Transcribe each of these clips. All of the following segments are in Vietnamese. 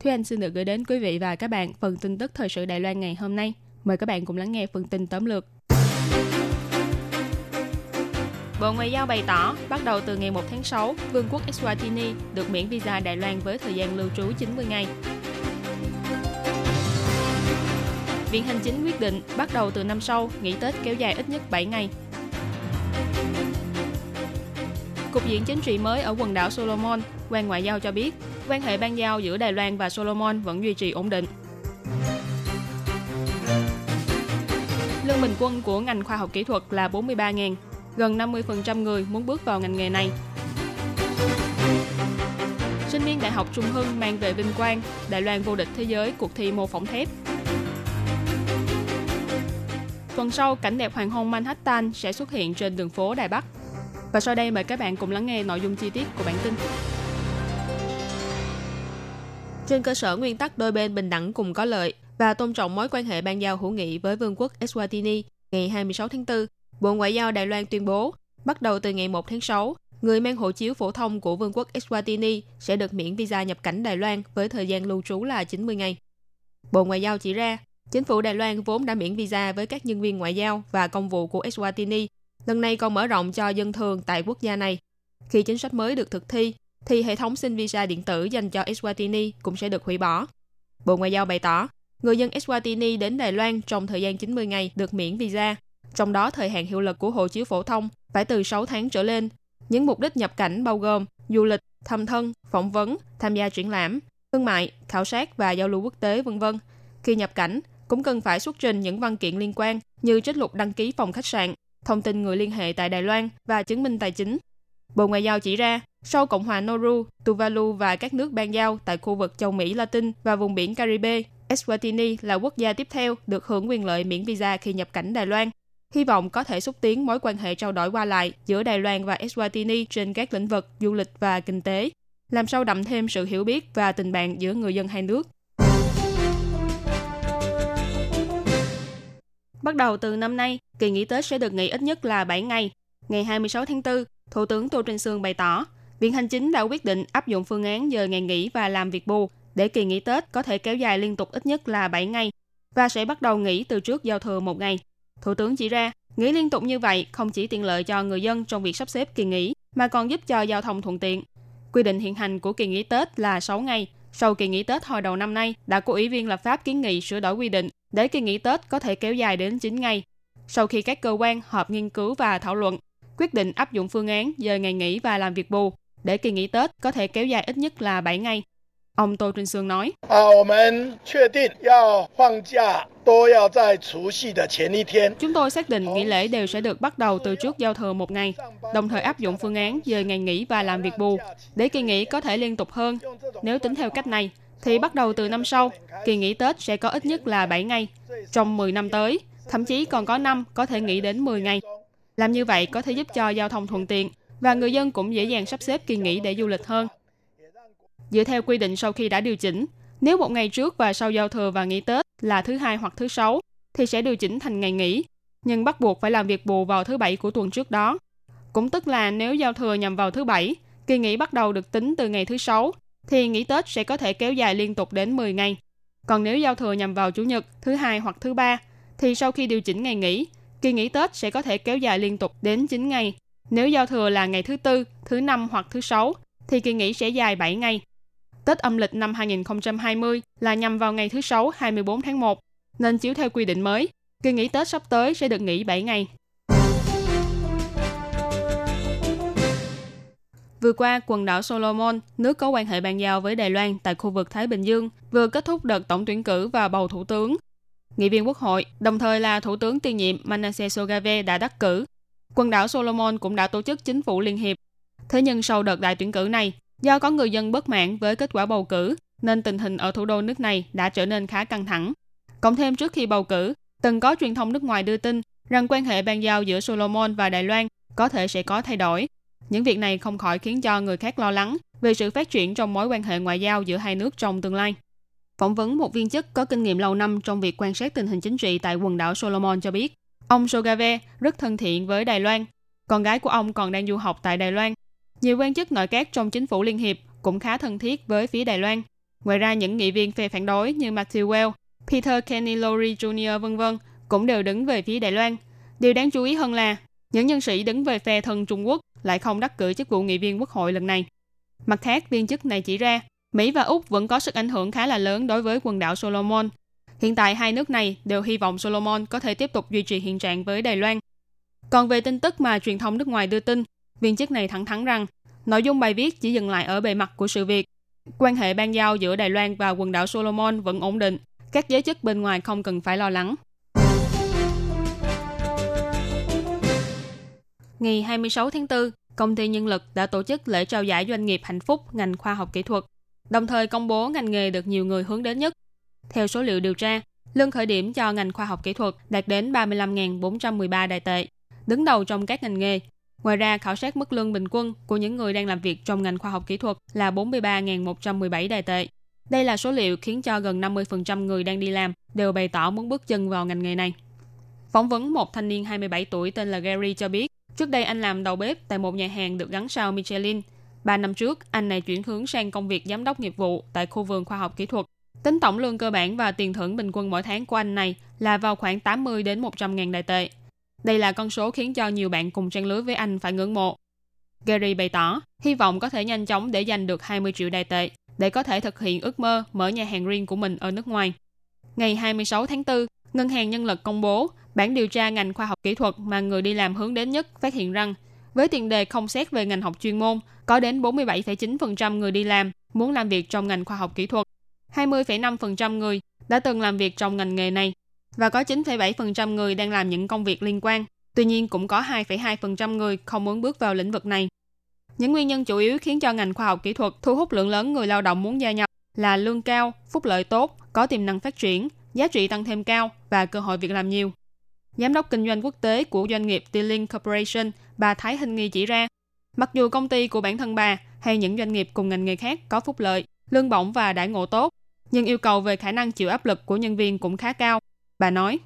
Thúy Anh xin được gửi đến quý vị và các bạn phần tin tức thời sự Đài Loan ngày hôm nay. Mời các bạn cùng lắng nghe phần tin tóm lược. Bộ Ngoại giao bày tỏ, bắt đầu từ ngày 1 tháng 6, Vương quốc Eswatini được miễn visa Đài Loan với thời gian lưu trú 90 ngày. Viện Hành Chính quyết định bắt đầu từ năm sau, nghỉ Tết kéo dài ít nhất 7 ngày. Cục diện chính trị mới ở quần đảo Solomon, quan ngoại giao cho biết, quan hệ ban giao giữa Đài Loan và Solomon vẫn duy trì ổn định. Lương bình quân của ngành khoa học kỹ thuật là 43.000, gần 50% người muốn bước vào ngành nghề này. Sinh viên Đại học Trung Hưng mang về vinh quang, Đài Loan vô địch thế giới cuộc thi mô phỏng thép. Tuần sau, cảnh đẹp hoàng hôn Manhattan sẽ xuất hiện trên đường phố Đài Bắc. Và sau đây mời các bạn cùng lắng nghe nội dung chi tiết của bản tin. Trên cơ sở nguyên tắc đôi bên bình đẳng cùng có lợi và tôn trọng mối quan hệ ban giao hữu nghị với Vương quốc Eswatini ngày 26 tháng 4, Bộ Ngoại giao Đài Loan tuyên bố, bắt đầu từ ngày 1 tháng 6, người mang hộ chiếu phổ thông của Vương quốc Eswatini sẽ được miễn visa nhập cảnh Đài Loan với thời gian lưu trú là 90 ngày. Bộ Ngoại giao chỉ ra, chính phủ Đài Loan vốn đã miễn visa với các nhân viên ngoại giao và công vụ của Eswatini, lần này còn mở rộng cho dân thường tại quốc gia này. Khi chính sách mới được thực thi, thì hệ thống xin visa điện tử dành cho Eswatini cũng sẽ được hủy bỏ. Bộ Ngoại giao bày tỏ, người dân Eswatini đến Đài Loan trong thời gian 90 ngày được miễn visa, trong đó thời hạn hiệu lực của hộ chiếu phổ thông phải từ 6 tháng trở lên. Những mục đích nhập cảnh bao gồm du lịch, thăm thân, phỏng vấn, tham gia triển lãm, thương mại, khảo sát và giao lưu quốc tế, vân vân. Khi nhập cảnh, cũng cần phải xuất trình những văn kiện liên quan như trích lục đăng ký phòng khách sạn, thông tin người liên hệ tại Đài Loan và chứng minh tài chính. Bộ Ngoại giao chỉ ra, sau Cộng hòa Nauru, Tuvalu và các nước ban giao tại khu vực châu Mỹ Latin và vùng biển Caribe, Eswatini là quốc gia tiếp theo được hưởng quyền lợi miễn visa khi nhập cảnh Đài Loan. Hy vọng có thể xúc tiến mối quan hệ trao đổi qua lại giữa Đài Loan và Eswatini trên các lĩnh vực du lịch và kinh tế, làm sâu đậm thêm sự hiểu biết và tình bạn giữa người dân hai nước. Bắt đầu từ năm nay, kỳ nghỉ Tết sẽ được nghỉ ít nhất là 7 ngày. Ngày 26 tháng 4, Thủ tướng Tô Trinh Sương bày tỏ, Viện Hành Chính đã quyết định áp dụng phương án giờ ngày nghỉ và làm việc bù để kỳ nghỉ Tết có thể kéo dài liên tục ít nhất là 7 ngày và sẽ bắt đầu nghỉ từ trước giao thừa một ngày. Thủ tướng chỉ ra, nghỉ liên tục như vậy không chỉ tiện lợi cho người dân trong việc sắp xếp kỳ nghỉ, mà còn giúp cho giao thông thuận tiện. Quy định hiện hành của kỳ nghỉ Tết là 6 ngày. Sau kỳ nghỉ Tết hồi đầu năm nay, đã có ủy viên lập pháp kiến nghị sửa đổi quy định để kỳ nghỉ Tết có thể kéo dài đến 9 ngày. Sau khi các cơ quan họp nghiên cứu và thảo luận, quyết định áp dụng phương án giờ ngày nghỉ và làm việc bù để kỳ nghỉ Tết có thể kéo dài ít nhất là 7 ngày. Ông Tô Trinh Sương nói, Chúng tôi xác định nghỉ lễ đều sẽ được bắt đầu từ trước giao thừa một ngày, đồng thời áp dụng phương án dời ngày nghỉ và làm việc bù, để kỳ nghỉ có thể liên tục hơn. Nếu tính theo cách này, thì bắt đầu từ năm sau, kỳ nghỉ Tết sẽ có ít nhất là 7 ngày. Trong 10 năm tới, thậm chí còn có năm có thể nghỉ đến 10 ngày. Làm như vậy có thể giúp cho giao thông thuận tiện và người dân cũng dễ dàng sắp xếp kỳ nghỉ để du lịch hơn. Dựa theo quy định sau khi đã điều chỉnh, nếu một ngày trước và sau giao thừa và nghỉ Tết là thứ hai hoặc thứ sáu, thì sẽ điều chỉnh thành ngày nghỉ, nhưng bắt buộc phải làm việc bù vào thứ bảy của tuần trước đó. Cũng tức là nếu giao thừa nhằm vào thứ bảy, kỳ nghỉ bắt đầu được tính từ ngày thứ sáu, thì nghỉ Tết sẽ có thể kéo dài liên tục đến 10 ngày. Còn nếu giao thừa nhằm vào chủ nhật, thứ hai hoặc thứ ba, thì sau khi điều chỉnh ngày nghỉ, kỳ nghỉ Tết sẽ có thể kéo dài liên tục đến 9 ngày. Nếu giao thừa là ngày thứ tư, thứ năm hoặc thứ sáu, thì kỳ nghỉ sẽ dài 7 ngày. Tết âm lịch năm 2020 là nhằm vào ngày thứ Sáu 24 tháng 1, nên chiếu theo quy định mới, kỳ nghỉ Tết sắp tới sẽ được nghỉ 7 ngày. Vừa qua, quần đảo Solomon, nước có quan hệ bàn giao với Đài Loan tại khu vực Thái Bình Dương, vừa kết thúc đợt tổng tuyển cử và bầu thủ tướng. Nghị viên quốc hội, đồng thời là thủ tướng tiên nhiệm Manasseh Sogave đã đắc cử. Quần đảo Solomon cũng đã tổ chức chính phủ liên hiệp. Thế nhưng sau đợt đại tuyển cử này, do có người dân bất mãn với kết quả bầu cử, nên tình hình ở thủ đô nước này đã trở nên khá căng thẳng. Cộng thêm trước khi bầu cử, từng có truyền thông nước ngoài đưa tin rằng quan hệ bàn giao giữa Solomon và Đài Loan có thể sẽ có thay đổi những việc này không khỏi khiến cho người khác lo lắng về sự phát triển trong mối quan hệ ngoại giao giữa hai nước trong tương lai. Phỏng vấn một viên chức có kinh nghiệm lâu năm trong việc quan sát tình hình chính trị tại quần đảo Solomon cho biết, ông Sogave rất thân thiện với Đài Loan. Con gái của ông còn đang du học tại Đài Loan. Nhiều quan chức nội các trong chính phủ liên hiệp cũng khá thân thiết với phía Đài Loan. Ngoài ra, những nghị viên phe phản đối như Matthew Well, Peter Kenny Lowry Jr. v.v. cũng đều đứng về phía Đài Loan. Điều đáng chú ý hơn là những nhân sĩ đứng về phe thân Trung Quốc lại không đắc cử chức vụ nghị viên quốc hội lần này. Mặt khác, viên chức này chỉ ra, Mỹ và Úc vẫn có sức ảnh hưởng khá là lớn đối với quần đảo Solomon. Hiện tại hai nước này đều hy vọng Solomon có thể tiếp tục duy trì hiện trạng với Đài Loan. Còn về tin tức mà truyền thông nước ngoài đưa tin, viên chức này thẳng thắn rằng nội dung bài viết chỉ dừng lại ở bề mặt của sự việc. Quan hệ ban giao giữa Đài Loan và quần đảo Solomon vẫn ổn định, các giới chức bên ngoài không cần phải lo lắng. Ngày 26 tháng 4, công ty nhân lực đã tổ chức lễ trao giải doanh nghiệp hạnh phúc ngành khoa học kỹ thuật, đồng thời công bố ngành nghề được nhiều người hướng đến nhất. Theo số liệu điều tra, lương khởi điểm cho ngành khoa học kỹ thuật đạt đến 35.413 đại tệ, đứng đầu trong các ngành nghề. Ngoài ra, khảo sát mức lương bình quân của những người đang làm việc trong ngành khoa học kỹ thuật là 43.117 đại tệ. Đây là số liệu khiến cho gần 50% người đang đi làm đều bày tỏ muốn bước chân vào ngành nghề này. Phỏng vấn một thanh niên 27 tuổi tên là Gary cho biết, Trước đây anh làm đầu bếp tại một nhà hàng được gắn sao Michelin. Ba năm trước, anh này chuyển hướng sang công việc giám đốc nghiệp vụ tại khu vườn khoa học kỹ thuật. Tính tổng lương cơ bản và tiền thưởng bình quân mỗi tháng của anh này là vào khoảng 80 đến 100 ngàn đại tệ. Đây là con số khiến cho nhiều bạn cùng trang lứa với anh phải ngưỡng mộ. Gary bày tỏ, hy vọng có thể nhanh chóng để giành được 20 triệu đại tệ để có thể thực hiện ước mơ mở nhà hàng riêng của mình ở nước ngoài. Ngày 26 tháng 4, Ngân hàng Nhân lực công bố Bản điều tra ngành khoa học kỹ thuật mà người đi làm hướng đến nhất phát hiện rằng, với tiền đề không xét về ngành học chuyên môn, có đến 47,9% người đi làm muốn làm việc trong ngành khoa học kỹ thuật, 20,5% người đã từng làm việc trong ngành nghề này và có 9,7% người đang làm những công việc liên quan. Tuy nhiên cũng có 2,2% người không muốn bước vào lĩnh vực này. Những nguyên nhân chủ yếu khiến cho ngành khoa học kỹ thuật thu hút lượng lớn người lao động muốn gia nhập là lương cao, phúc lợi tốt, có tiềm năng phát triển, giá trị tăng thêm cao và cơ hội việc làm nhiều. Giám đốc kinh doanh quốc tế của doanh nghiệp T-Link Corporation, bà Thái Hình Nghi chỉ ra, mặc dù công ty của bản thân bà hay những doanh nghiệp cùng ngành nghề khác có phúc lợi, lương bổng và đãi ngộ tốt, nhưng yêu cầu về khả năng chịu áp lực của nhân viên cũng khá cao. Bà nói,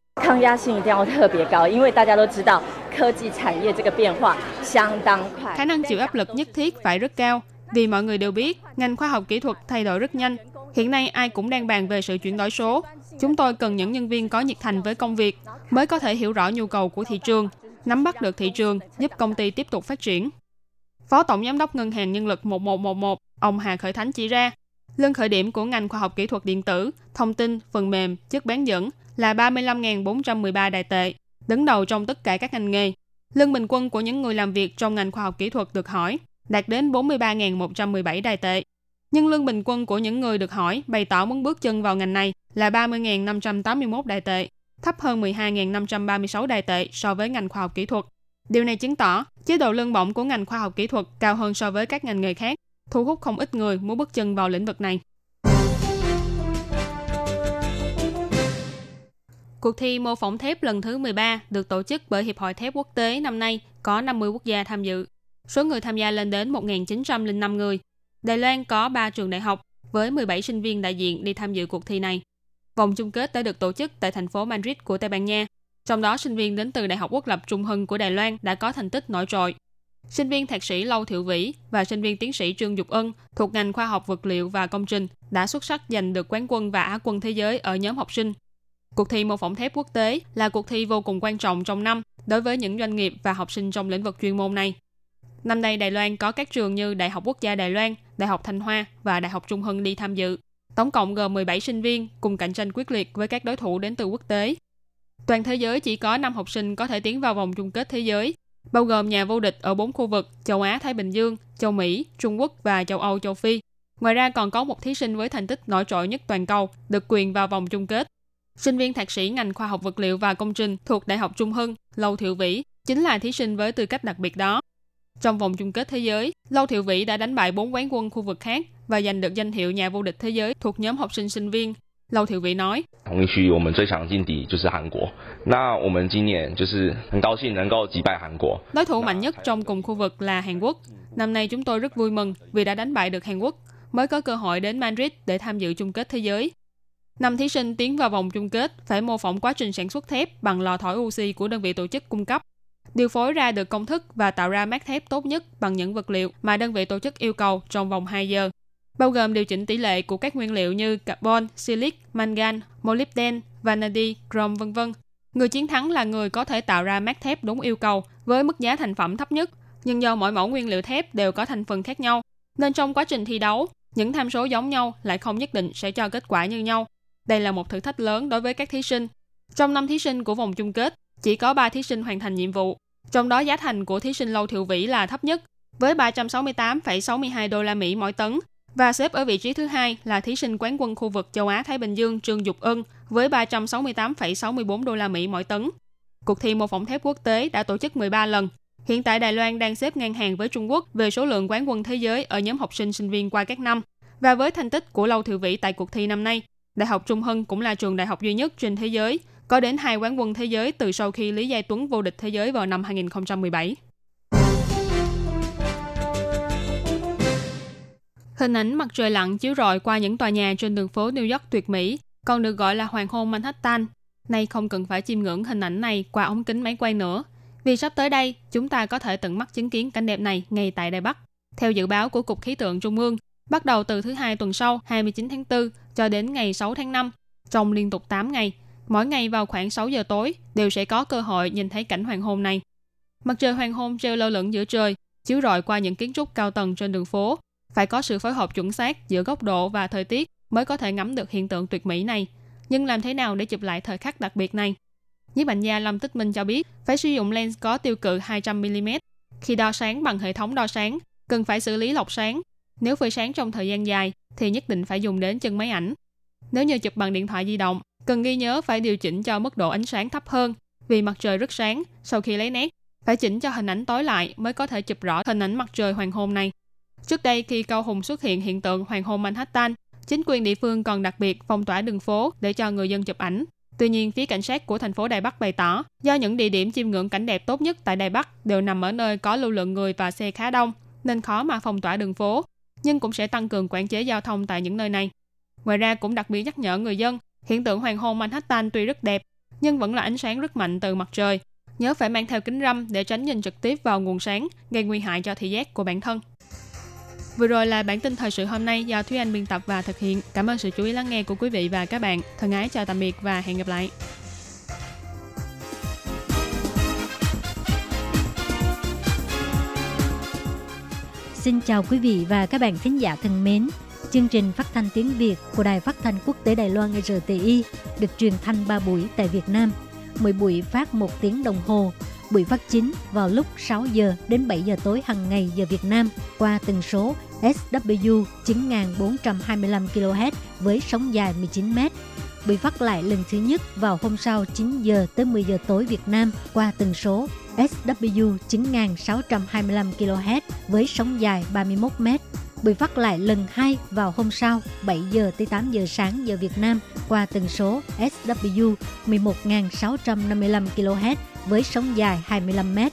khả năng chịu áp lực nhất thiết phải rất cao, vì mọi người đều biết ngành khoa học kỹ thuật thay đổi rất nhanh. Hiện nay ai cũng đang bàn về sự chuyển đổi số. Chúng tôi cần những nhân viên có nhiệt thành với công việc, mới có thể hiểu rõ nhu cầu của thị trường, nắm bắt được thị trường, giúp công ty tiếp tục phát triển. Phó Tổng Giám đốc Ngân hàng Nhân lực 1111, ông Hà Khởi Thánh chỉ ra, lương khởi điểm của ngành khoa học kỹ thuật điện tử, thông tin, phần mềm, chất bán dẫn là 35.413 đại tệ, đứng đầu trong tất cả các ngành nghề. Lương bình quân của những người làm việc trong ngành khoa học kỹ thuật được hỏi đạt đến 43.117 đại tệ. Nhưng lương bình quân của những người được hỏi bày tỏ muốn bước chân vào ngành này là 30.581 đại tệ, thấp hơn 12.536 đại tệ so với ngành khoa học kỹ thuật. Điều này chứng tỏ chế độ lương bổng của ngành khoa học kỹ thuật cao hơn so với các ngành nghề khác, thu hút không ít người muốn bước chân vào lĩnh vực này. Cuộc thi mô phỏng thép lần thứ 13 được tổ chức bởi Hiệp hội Thép Quốc tế năm nay có 50 quốc gia tham dự. Số người tham gia lên đến 1.905 người. Đài Loan có 3 trường đại học với 17 sinh viên đại diện đi tham dự cuộc thi này. Vòng chung kết đã được tổ chức tại thành phố Madrid của Tây Ban Nha. Trong đó, sinh viên đến từ Đại học Quốc lập Trung Hưng của Đài Loan đã có thành tích nổi trội. Sinh viên thạc sĩ Lâu Thiệu Vĩ và sinh viên tiến sĩ Trương Dục Ân thuộc ngành khoa học vật liệu và công trình đã xuất sắc giành được quán quân và á quân thế giới ở nhóm học sinh. Cuộc thi mô phỏng thép quốc tế là cuộc thi vô cùng quan trọng trong năm đối với những doanh nghiệp và học sinh trong lĩnh vực chuyên môn này. Năm nay Đài Loan có các trường như Đại học Quốc gia Đài Loan, Đại học Thanh Hoa và Đại học Trung Hưng đi tham dự. Tổng cộng gồm 17 sinh viên cùng cạnh tranh quyết liệt với các đối thủ đến từ quốc tế. Toàn thế giới chỉ có 5 học sinh có thể tiến vào vòng chung kết thế giới, bao gồm nhà vô địch ở 4 khu vực châu Á Thái Bình Dương, châu Mỹ, Trung Quốc và châu Âu châu Phi. Ngoài ra còn có một thí sinh với thành tích nổi trội nhất toàn cầu được quyền vào vòng chung kết. Sinh viên thạc sĩ ngành khoa học vật liệu và công trình thuộc Đại học Trung Hưng, Lâu Thiệu Vĩ, chính là thí sinh với tư cách đặc biệt đó. Trong vòng chung kết thế giới, Lâu Thiệu Vĩ đã đánh bại 4 quán quân khu vực khác và giành được danh hiệu nhà vô địch thế giới thuộc nhóm học sinh sinh viên. Lâu Thiệu Vĩ nói, Đối thủ mạnh nhất trong cùng khu vực là Hàn Quốc. Năm nay chúng tôi rất vui mừng vì đã đánh bại được Hàn Quốc, mới có cơ hội đến Madrid để tham dự chung kết thế giới. Năm thí sinh tiến vào vòng chung kết phải mô phỏng quá trình sản xuất thép bằng lò thổi oxy của đơn vị tổ chức cung cấp. Điều phối ra được công thức và tạo ra mát thép tốt nhất bằng những vật liệu mà đơn vị tổ chức yêu cầu trong vòng 2 giờ, bao gồm điều chỉnh tỷ lệ của các nguyên liệu như carbon, silic, mangan, molybden, vanadi, chrome vân vân. Người chiến thắng là người có thể tạo ra mát thép đúng yêu cầu với mức giá thành phẩm thấp nhất, nhưng do mỗi mẫu nguyên liệu thép đều có thành phần khác nhau, nên trong quá trình thi đấu, những tham số giống nhau lại không nhất định sẽ cho kết quả như nhau. Đây là một thử thách lớn đối với các thí sinh. Trong năm thí sinh của vòng chung kết, chỉ có 3 thí sinh hoàn thành nhiệm vụ. Trong đó giá thành của thí sinh Lâu Thiệu Vĩ là thấp nhất với 368,62 đô la Mỹ mỗi tấn và xếp ở vị trí thứ hai là thí sinh quán quân khu vực châu Á Thái Bình Dương Trương Dục Ân với 368,64 đô la Mỹ mỗi tấn. Cuộc thi mô phỏng thép quốc tế đã tổ chức 13 lần. Hiện tại Đài Loan đang xếp ngang hàng với Trung Quốc về số lượng quán quân thế giới ở nhóm học sinh sinh viên qua các năm. Và với thành tích của Lâu Thiệu Vĩ tại cuộc thi năm nay, Đại học Trung Hưng cũng là trường đại học duy nhất trên thế giới có đến hai quán quân thế giới từ sau khi Lý Giai Tuấn vô địch thế giới vào năm 2017. Hình ảnh mặt trời lặn chiếu rọi qua những tòa nhà trên đường phố New York tuyệt mỹ, còn được gọi là hoàng hôn Manhattan. Nay không cần phải chiêm ngưỡng hình ảnh này qua ống kính máy quay nữa, vì sắp tới đây chúng ta có thể tận mắt chứng kiến cảnh đẹp này ngay tại Đài Bắc. Theo dự báo của Cục Khí tượng Trung ương, bắt đầu từ thứ hai tuần sau 29 tháng 4 cho đến ngày 6 tháng 5, trong liên tục 8 ngày, mỗi ngày vào khoảng 6 giờ tối đều sẽ có cơ hội nhìn thấy cảnh hoàng hôn này. Mặt trời hoàng hôn treo lơ lửng giữa trời, chiếu rọi qua những kiến trúc cao tầng trên đường phố. Phải có sự phối hợp chuẩn xác giữa góc độ và thời tiết mới có thể ngắm được hiện tượng tuyệt mỹ này. Nhưng làm thế nào để chụp lại thời khắc đặc biệt này? Nhiếp ảnh gia Lâm Tích Minh cho biết phải sử dụng lens có tiêu cự 200mm. Khi đo sáng bằng hệ thống đo sáng, cần phải xử lý lọc sáng. Nếu phơi sáng trong thời gian dài thì nhất định phải dùng đến chân máy ảnh. Nếu như chụp bằng điện thoại di động Cần ghi nhớ phải điều chỉnh cho mức độ ánh sáng thấp hơn vì mặt trời rất sáng sau khi lấy nét. Phải chỉnh cho hình ảnh tối lại mới có thể chụp rõ hình ảnh mặt trời hoàng hôn này. Trước đây khi Cao Hùng xuất hiện hiện tượng hoàng hôn Manhattan, chính quyền địa phương còn đặc biệt phong tỏa đường phố để cho người dân chụp ảnh. Tuy nhiên, phía cảnh sát của thành phố Đài Bắc bày tỏ, do những địa điểm chiêm ngưỡng cảnh đẹp tốt nhất tại Đài Bắc đều nằm ở nơi có lưu lượng người và xe khá đông, nên khó mà phong tỏa đường phố, nhưng cũng sẽ tăng cường quản chế giao thông tại những nơi này. Ngoài ra cũng đặc biệt nhắc nhở người dân Hiện tượng hoàng hôn Manhattan tuy rất đẹp, nhưng vẫn là ánh sáng rất mạnh từ mặt trời. Nhớ phải mang theo kính râm để tránh nhìn trực tiếp vào nguồn sáng, gây nguy hại cho thị giác của bản thân. Vừa rồi là bản tin thời sự hôm nay do Thúy Anh biên tập và thực hiện. Cảm ơn sự chú ý lắng nghe của quý vị và các bạn. Thân ái chào tạm biệt và hẹn gặp lại. Xin chào quý vị và các bạn thính giả thân mến. Chương trình phát thanh tiếng Việt của Đài Phát thanh Quốc tế Đài Loan RTI được truyền thanh 3 buổi tại Việt Nam. Mỗi buổi phát 1 tiếng đồng hồ. Buổi phát chính vào lúc 6 giờ đến 7 giờ tối hàng ngày giờ Việt Nam qua tần số SW 9425 kHz với sóng dài 19 m. Buổi phát lại lần thứ nhất vào hôm sau 9 giờ tới 10 giờ tối Việt Nam qua tần số SW 9625 kHz với sóng dài 31 m bị phát lại lần hai vào hôm sau 7 giờ tới 8 giờ sáng giờ Việt Nam, qua tần số SW 11.655 kHz với sóng dài 25 mét.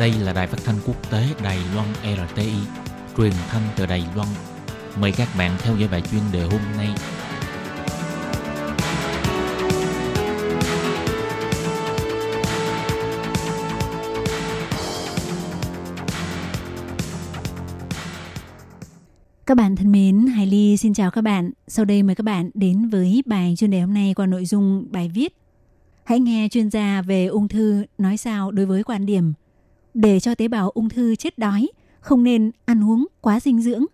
Đây là đài phát thanh quốc tế Đài Loan RTI, truyền thanh từ Đài Loan. Mời các bạn theo dõi bài chuyên đề hôm nay. Các bạn thân mến, Hải Ly xin chào các bạn. Sau đây mời các bạn đến với bài chuyên đề hôm nay qua nội dung bài viết. Hãy nghe chuyên gia về ung thư nói sao đối với quan điểm để cho tế bào ung thư chết đói, không nên ăn uống quá dinh dưỡng.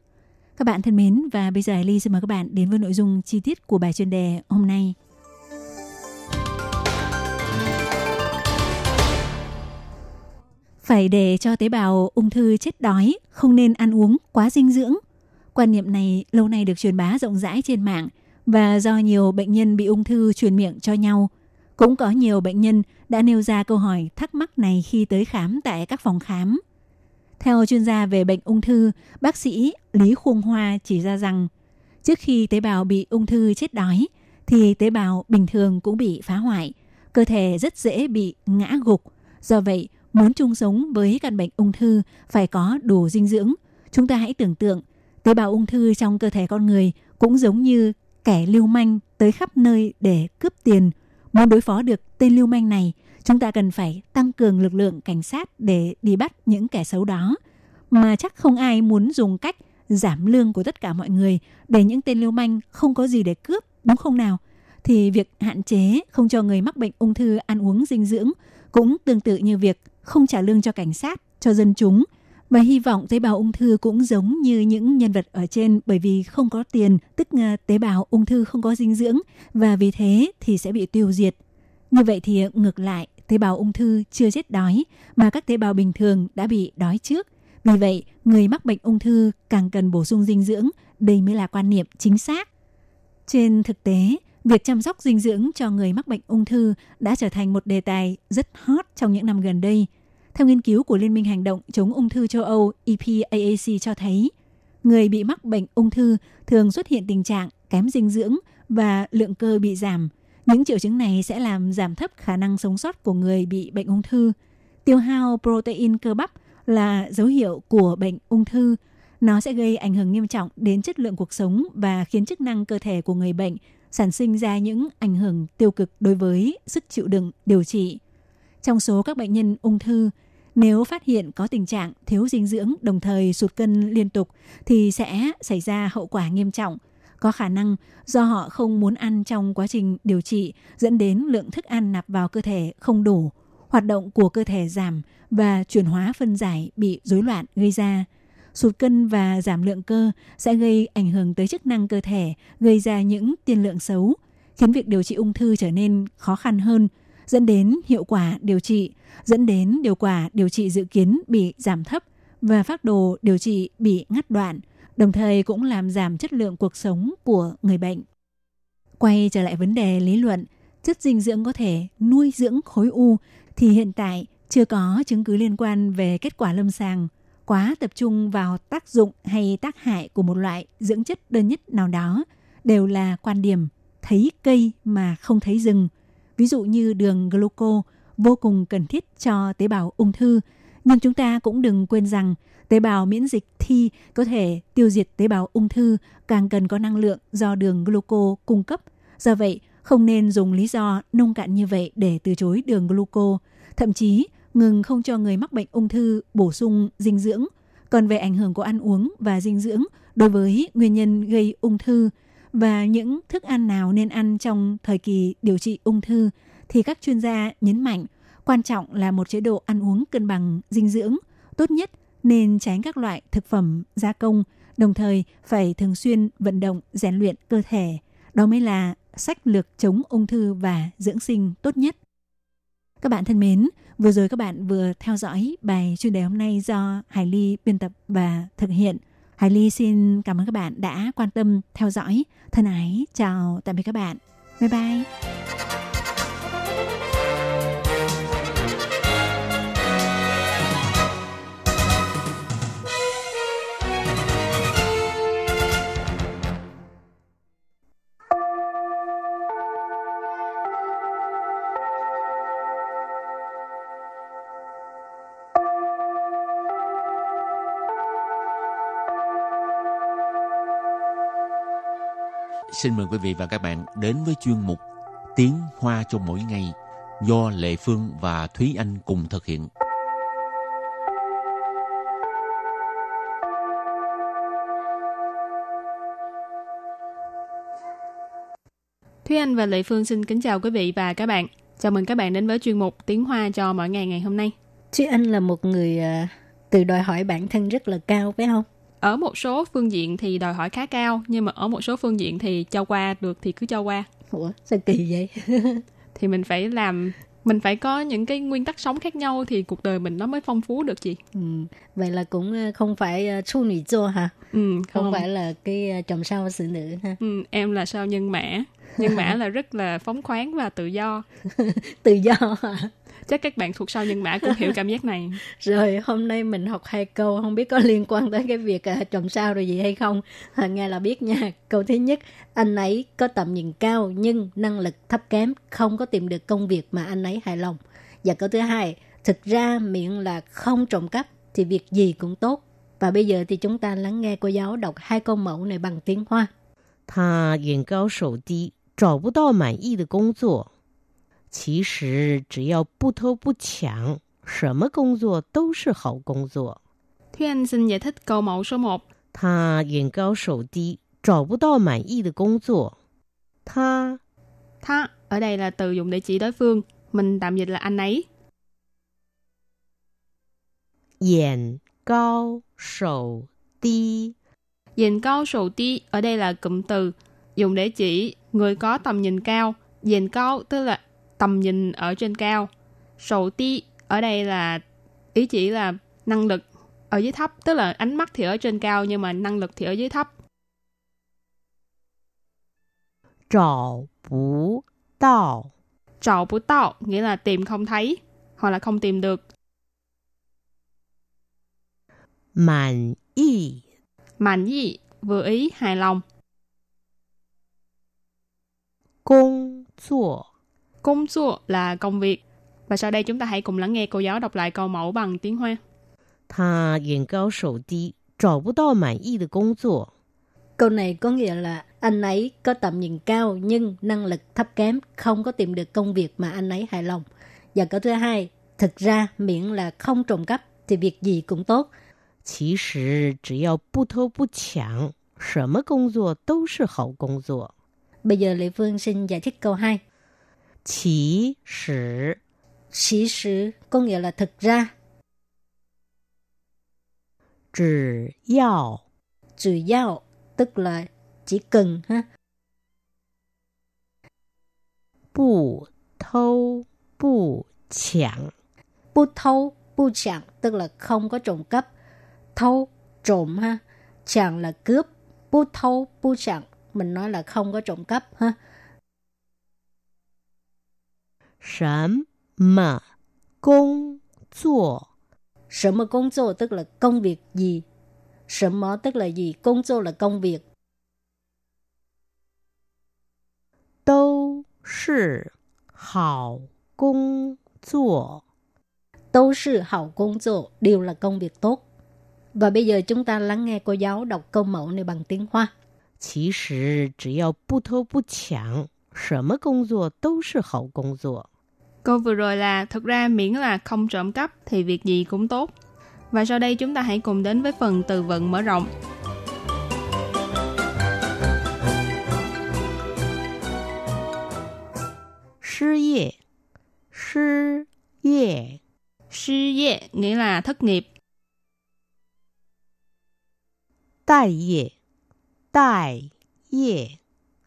Các bạn thân mến và bây giờ Ly xin mời các bạn đến với nội dung chi tiết của bài chuyên đề hôm nay. Phải để cho tế bào ung thư chết đói, không nên ăn uống quá dinh dưỡng. Quan niệm này lâu nay được truyền bá rộng rãi trên mạng và do nhiều bệnh nhân bị ung thư truyền miệng cho nhau – cũng có nhiều bệnh nhân đã nêu ra câu hỏi thắc mắc này khi tới khám tại các phòng khám. Theo chuyên gia về bệnh ung thư, bác sĩ Lý Khuông Hoa chỉ ra rằng trước khi tế bào bị ung thư chết đói thì tế bào bình thường cũng bị phá hoại, cơ thể rất dễ bị ngã gục. Do vậy, muốn chung sống với căn bệnh ung thư phải có đủ dinh dưỡng. Chúng ta hãy tưởng tượng, tế bào ung thư trong cơ thể con người cũng giống như kẻ lưu manh tới khắp nơi để cướp tiền, Muốn đối phó được tên lưu manh này, chúng ta cần phải tăng cường lực lượng cảnh sát để đi bắt những kẻ xấu đó. Mà chắc không ai muốn dùng cách giảm lương của tất cả mọi người để những tên lưu manh không có gì để cướp, đúng không nào? Thì việc hạn chế không cho người mắc bệnh ung thư ăn uống dinh dưỡng cũng tương tự như việc không trả lương cho cảnh sát, cho dân chúng – và hy vọng tế bào ung thư cũng giống như những nhân vật ở trên bởi vì không có tiền, tức tế bào ung thư không có dinh dưỡng và vì thế thì sẽ bị tiêu diệt. Như vậy thì ngược lại, tế bào ung thư chưa chết đói mà các tế bào bình thường đã bị đói trước. Vì vậy, người mắc bệnh ung thư càng cần bổ sung dinh dưỡng, đây mới là quan niệm chính xác. Trên thực tế, việc chăm sóc dinh dưỡng cho người mắc bệnh ung thư đã trở thành một đề tài rất hot trong những năm gần đây – theo nghiên cứu của Liên minh Hành động chống ung thư châu Âu EPAAC cho thấy, người bị mắc bệnh ung thư thường xuất hiện tình trạng kém dinh dưỡng và lượng cơ bị giảm. Những triệu chứng này sẽ làm giảm thấp khả năng sống sót của người bị bệnh ung thư. Tiêu hao protein cơ bắp là dấu hiệu của bệnh ung thư. Nó sẽ gây ảnh hưởng nghiêm trọng đến chất lượng cuộc sống và khiến chức năng cơ thể của người bệnh sản sinh ra những ảnh hưởng tiêu cực đối với sức chịu đựng điều trị. Trong số các bệnh nhân ung thư, nếu phát hiện có tình trạng thiếu dinh dưỡng đồng thời sụt cân liên tục thì sẽ xảy ra hậu quả nghiêm trọng. Có khả năng do họ không muốn ăn trong quá trình điều trị dẫn đến lượng thức ăn nạp vào cơ thể không đủ, hoạt động của cơ thể giảm và chuyển hóa phân giải bị rối loạn gây ra. Sụt cân và giảm lượng cơ sẽ gây ảnh hưởng tới chức năng cơ thể, gây ra những tiên lượng xấu, khiến việc điều trị ung thư trở nên khó khăn hơn – dẫn đến hiệu quả điều trị, dẫn đến điều quả điều trị dự kiến bị giảm thấp và phác đồ điều trị bị ngắt đoạn, đồng thời cũng làm giảm chất lượng cuộc sống của người bệnh. Quay trở lại vấn đề lý luận, chất dinh dưỡng có thể nuôi dưỡng khối u thì hiện tại chưa có chứng cứ liên quan về kết quả lâm sàng quá tập trung vào tác dụng hay tác hại của một loại dưỡng chất đơn nhất nào đó đều là quan điểm thấy cây mà không thấy rừng – ví dụ như đường gluco vô cùng cần thiết cho tế bào ung thư. Nhưng chúng ta cũng đừng quên rằng tế bào miễn dịch thi có thể tiêu diệt tế bào ung thư càng cần có năng lượng do đường gluco cung cấp. Do vậy, không nên dùng lý do nông cạn như vậy để từ chối đường gluco. Thậm chí, ngừng không cho người mắc bệnh ung thư bổ sung dinh dưỡng. Còn về ảnh hưởng của ăn uống và dinh dưỡng đối với nguyên nhân gây ung thư, và những thức ăn nào nên ăn trong thời kỳ điều trị ung thư thì các chuyên gia nhấn mạnh quan trọng là một chế độ ăn uống cân bằng dinh dưỡng, tốt nhất nên tránh các loại thực phẩm gia công, đồng thời phải thường xuyên vận động rèn luyện cơ thể. Đó mới là sách lược chống ung thư và dưỡng sinh tốt nhất. Các bạn thân mến, vừa rồi các bạn vừa theo dõi bài chuyên đề hôm nay do Hải Ly biên tập và thực hiện – Hải Ly xin cảm ơn các bạn đã quan tâm theo dõi. Thân ái, chào tạm biệt các bạn. Bye bye. Xin mời quý vị và các bạn đến với chuyên mục Tiếng Hoa cho mỗi ngày do Lệ Phương và Thúy Anh cùng thực hiện. Thúy Anh và Lệ Phương xin kính chào quý vị và các bạn. Chào mừng các bạn đến với chuyên mục Tiếng Hoa cho mỗi ngày ngày hôm nay. Thúy Anh là một người uh, tự đòi hỏi bản thân rất là cao phải không? Ở một số phương diện thì đòi hỏi khá cao, nhưng mà ở một số phương diện thì cho qua được thì cứ cho qua. Ủa, sao kỳ vậy? thì mình phải làm mình phải có những cái nguyên tắc sống khác nhau thì cuộc đời mình nó mới phong phú được chị. Ừ, vậy là cũng ờ, không phải uh, chu nữ chua hả? Ừ, không, không phải là cái uh, chồng sao xử nữ ha. Ừ, em là sao nhân mã. Nhân mã là rất là phóng khoáng và tự do. tự do hả? chắc các bạn thuộc sau nhân mã cũng hiểu cảm giác này rồi hôm nay mình học hai câu không biết có liên quan tới cái việc à, trồng sao rồi gì hay không à, nghe là biết nha câu thứ nhất anh ấy có tầm nhìn cao nhưng năng lực thấp kém không có tìm được công việc mà anh ấy hài lòng và câu thứ hai thực ra miệng là không trộm cắp thì việc gì cũng tốt và bây giờ thì chúng ta lắng nghe cô giáo đọc hai câu mẫu này bằng tiếng Hoa. 他眼高手低，找不到满意的工作。 其实只要不偷不抢，什么工作都是好工作。 Thúy Anh xin giải thích câu mẫu số 1. 他眼高手低，找不到满意的工作。他 Tha ở đây là từ dùng để chỉ đối phương, mình tạm dịch là anh ấy. 眼高手低， Nhìn cao sầu ti ở đây là cụm từ dùng để chỉ người có tầm nhìn cao. Nhìn cao tức là tầm nhìn ở trên cao. Sầu ti ở đây là ý chỉ là năng lực ở dưới thấp, tức là ánh mắt thì ở trên cao nhưng mà năng lực thì ở dưới thấp. Trào bú tạo Trào bú tạo nghĩa là tìm không thấy hoặc là không tìm được. Mãn y Mãn y vừa ý hài lòng. Công 作 Công zuo là công việc. Và sau đây chúng ta hãy cùng lắng nghe cô giáo đọc lại câu mẫu bằng tiếng Hoa. Thà yên cao sầu đi, trò bố đo mãn y được công zuo. Câu này có nghĩa là anh ấy có tầm nhìn cao nhưng năng lực thấp kém, không có tìm được công việc mà anh ấy hài lòng. Và câu thứ hai, thực ra miễn là không trộm cắp thì việc gì cũng tốt. Chỉ sử chỉ yêu bù thâu bù chẳng, sở công việc đều là công việc. Bây giờ Lệ Phương xin giải thích câu 2. Chỉ sử Chỉ sử có nghĩa là thực ra. Chỉ tức là chỉ cần ha. Bù tức là không có trộm cắp. Thâu trộm ha, 抢 là cướp. Bù mình nói là không có trộm cắp ha 什么工作 Sở mà công作 tức là công việc gì. Sở mó tức là gì. Công作 là công việc. 都是好工作。 Tâu sư hảo công 作 đều là công việc tốt. Và bây giờ chúng ta lắng nghe cô giáo đọc câu mẫu này bằng tiếng Hoa. 其实只要不偷不抢，什么工作都是好工作。 Câu vừa rồi là thực ra miễn là không trộm cắp thì việc gì cũng tốt. Và sau đây chúng ta hãy cùng đến với phần từ vựng mở rộng. Sư yê Sư yê Sư yê nghĩa là thất nghiệp. tài yê tài yê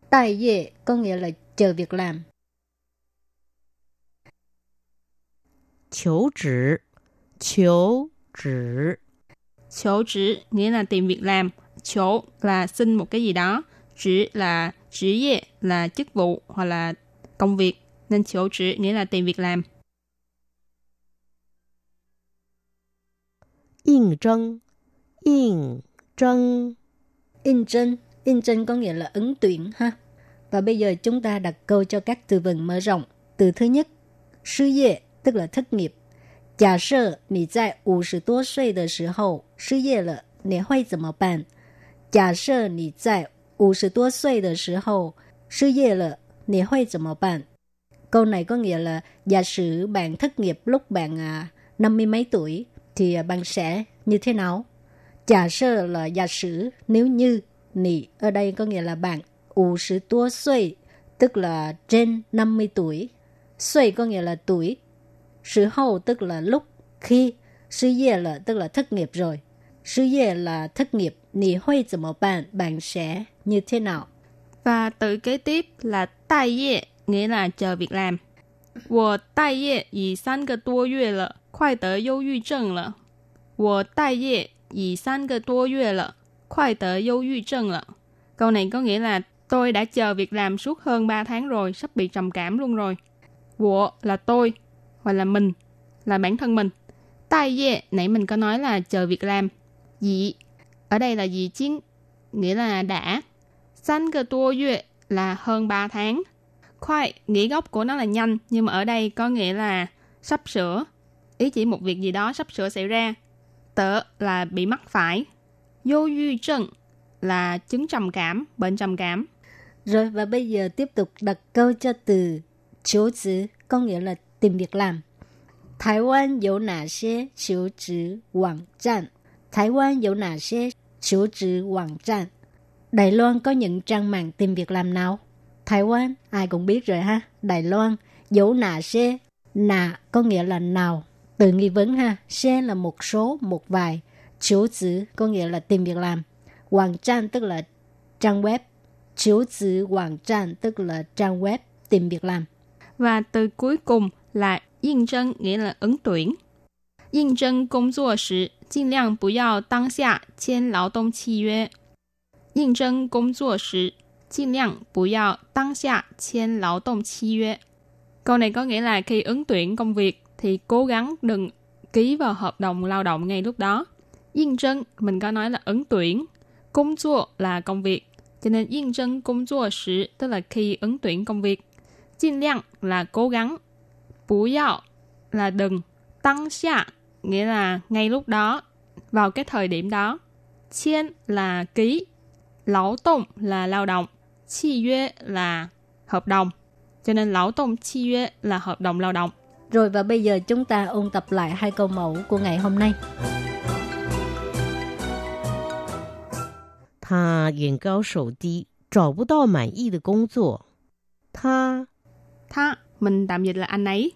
tài yê có nghĩa là chờ việc làm. 求职，求职， Chỗ chỉ nghĩa là tìm việc làm. Chỗ là xin một cái gì đó. Chỉ là chỉ ye là chức vụ hoặc là công việc. Nên chỗ chỉ nghĩa là tìm việc làm. 应征，应征， In chân, in chân có nghĩa là ứng tuyển ha. Và bây giờ chúng ta đặt câu cho các từ vựng mở rộng. Từ thứ nhất, sư业 tức là thất nghiệp. Giả sử 你在50多岁的时候失业了，你会怎么办？假设你在 五十多岁的时候失业了，你会怎么办? Câu này có nghĩa là giả sử bạn thất nghiệp lúc bạn à, năm mươi mấy tuổi thì à, bạn sẽ như thế nào? Giả sử là giả sử nếu như nị ở đây có nghĩa là bạn 50 tuổi xuôi tức là trên 50 tuổi. Xuôi có nghĩa là tuổi. Sự hậu tức là lúc khi. Sư业là tức là thất nghiệp rồi. Sư业là thất nghiệp. Nị huy怎么办? Bạn sẽ như thế nào? Và từ kế tiếp là tai业, nghĩa là chờ việc làm. 我待业已三个多月了，快得忧郁症了。我待业已三个多月了，快得忧郁症了。Câu này có nghĩa là tôi đã chờ việc làm suốt hơn 3 tháng rồi, sắp bị trầm cảm luôn rồi. Wo là tôi, hoặc là mình, là bản thân mình. Tai ye, nãy mình có nói là chờ việc làm. Dị, ở đây là dị chiến, nghĩa là đã. San cơ tua yue là hơn 3 tháng. Khoai, nghĩa gốc của nó là nhanh, nhưng mà ở đây có nghĩa là sắp sửa. Ý chỉ một việc gì đó sắp sửa xảy ra. Tớ là bị mắc phải. Vô yu trần là chứng trầm cảm, bệnh trầm cảm. Rồi và bây giờ tiếp tục đặt câu cho từ chiếu chữ có nghĩa là tìm việc làm. Thái Lan có nà xe chiếu trừ quảng trang? Thái Lan có nà xe chiếu trừ quảng trang? Đài Loan có những trang mạng tìm việc làm nào? Thái Quan ai cũng biết rồi ha. Đài Loan, dấu nà xe. Nà có nghĩa là nào. Từ nghi vấn ha. Xe là một số, một vài. Chiếu chữ có nghĩa là tìm việc làm. Quảng trang tức là trang web. Chiếu chữ quảng trang tức là trang web tìm việc làm. Và từ cuối cùng là yên chân nghĩa là ứng tuyển. Yên chân công作时尽量不要当下签劳动契约。应征工作时尽量不要当下签劳动契约。Câu này có nghĩa là khi ứng tuyển công việc thì cố gắng đừng ký vào hợp đồng lao động ngay lúc đó. Yên chân mình có nói là ứng tuyển, công 作 là công việc, cho nên yên chân công 作时 tức là khi ứng tuyển công việc.尽量là cố gắng, bú yào là đừng, tăng xạ nghĩa là ngay lúc đó, vào cái thời điểm đó. Chiên là ký, lão động là lao động, chi yue là hợp đồng. Cho nên lão động chi yue là hợp đồng lao động. Rồi và bây giờ chúng ta ôn tập lại hai câu mẫu của ngày hôm nay. 他眼高手低，找不到满意的工作。他 Tha, mình tạm dịch là anh ấy.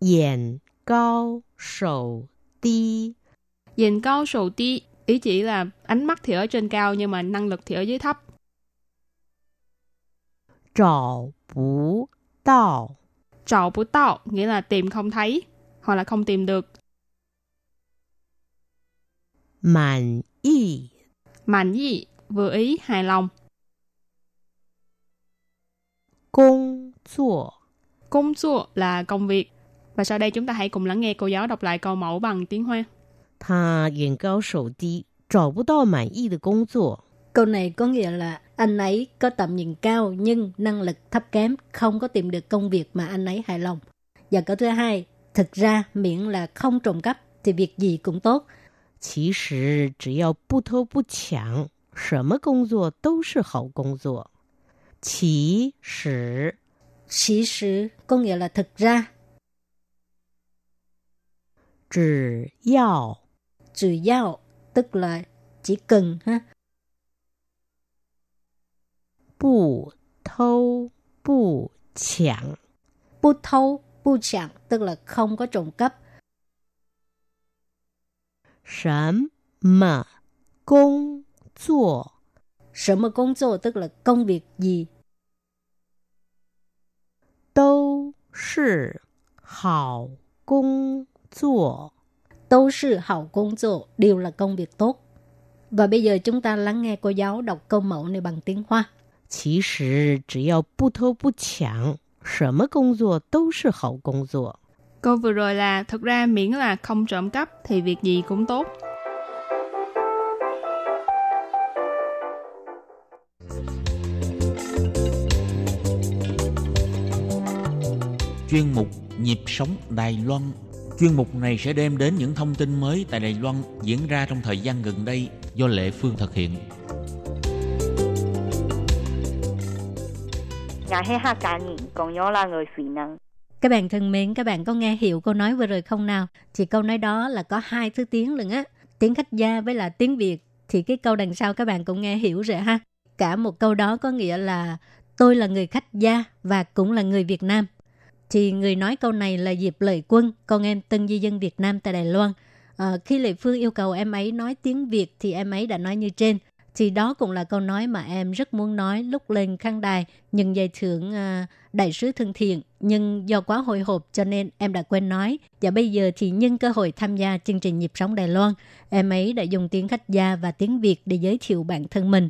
Diện cao sầu ti Diện cao sầu ti ý chỉ là ánh mắt thì ở trên cao nhưng mà năng lực thì ở dưới thấp. Trào bú tạo Trào bú tạo nghĩa là tìm không thấy hoặc là không tìm được. Màn y Màn y vừa ý hài lòng. 工作。 Công chua là công việc. Và sau đây chúng ta hãy cùng lắng nghe cô giáo đọc lại câu mẫu bằng tiếng Hoa. 他眼高手低，找不到满意的工作。 Câu này có nghĩa là anh ấy có tầm nhìn cao nhưng năng lực thấp kém, không có tìm được công việc mà anh ấy hài lòng. Và câu thứ hai, thực ra miễn là không trộm cắp thì việc gì cũng tốt. 其实只要不偷不抢，什么工作都是好工作。 chỉ nghĩa là thực ra. Chỉ yào Chỉ yào tức là chỉ cần ha. Tức là không có trộm cắp. Công 做 Sớm mà công là công việc gì? Đều là công việc tốt. Và bây giờ chúng ta lắng nghe cô giáo đọc câu mẫu này bằng tiếng Hoa. Chỉ sử vừa rồi là thực ra miễn là không trộm cắp thì việc gì cũng tốt. Chuyên mục Nhịp sống Đài Loan. Chuyên mục này sẽ đem đến những thông tin mới tại Đài Loan diễn ra trong thời gian gần đây do Lệ Phương thực hiện. Các bạn thân mến, các bạn có nghe hiểu câu nói vừa rồi không nào? Thì câu nói đó là có hai thứ tiếng lận á. Tiếng khách gia với là tiếng Việt. Thì cái câu đằng sau các bạn cũng nghe hiểu rồi ha. Cả một câu đó có nghĩa là tôi là người khách gia và cũng là người Việt Nam. Thì người nói câu này là Diệp Lợi Quân, con em tân di dân Việt Nam tại Đài Loan. À, khi Lệ Phương yêu cầu em ấy nói tiếng Việt thì em ấy đã nói như trên. Thì đó cũng là câu nói mà em rất muốn nói lúc lên khăn đài nhận giải thưởng à, đại sứ thân thiện. Nhưng do quá hồi hộp cho nên em đã quên nói. Và bây giờ thì nhân cơ hội tham gia chương trình Nhịp Sống Đài Loan, em ấy đã dùng tiếng khách gia và tiếng Việt để giới thiệu bản thân mình.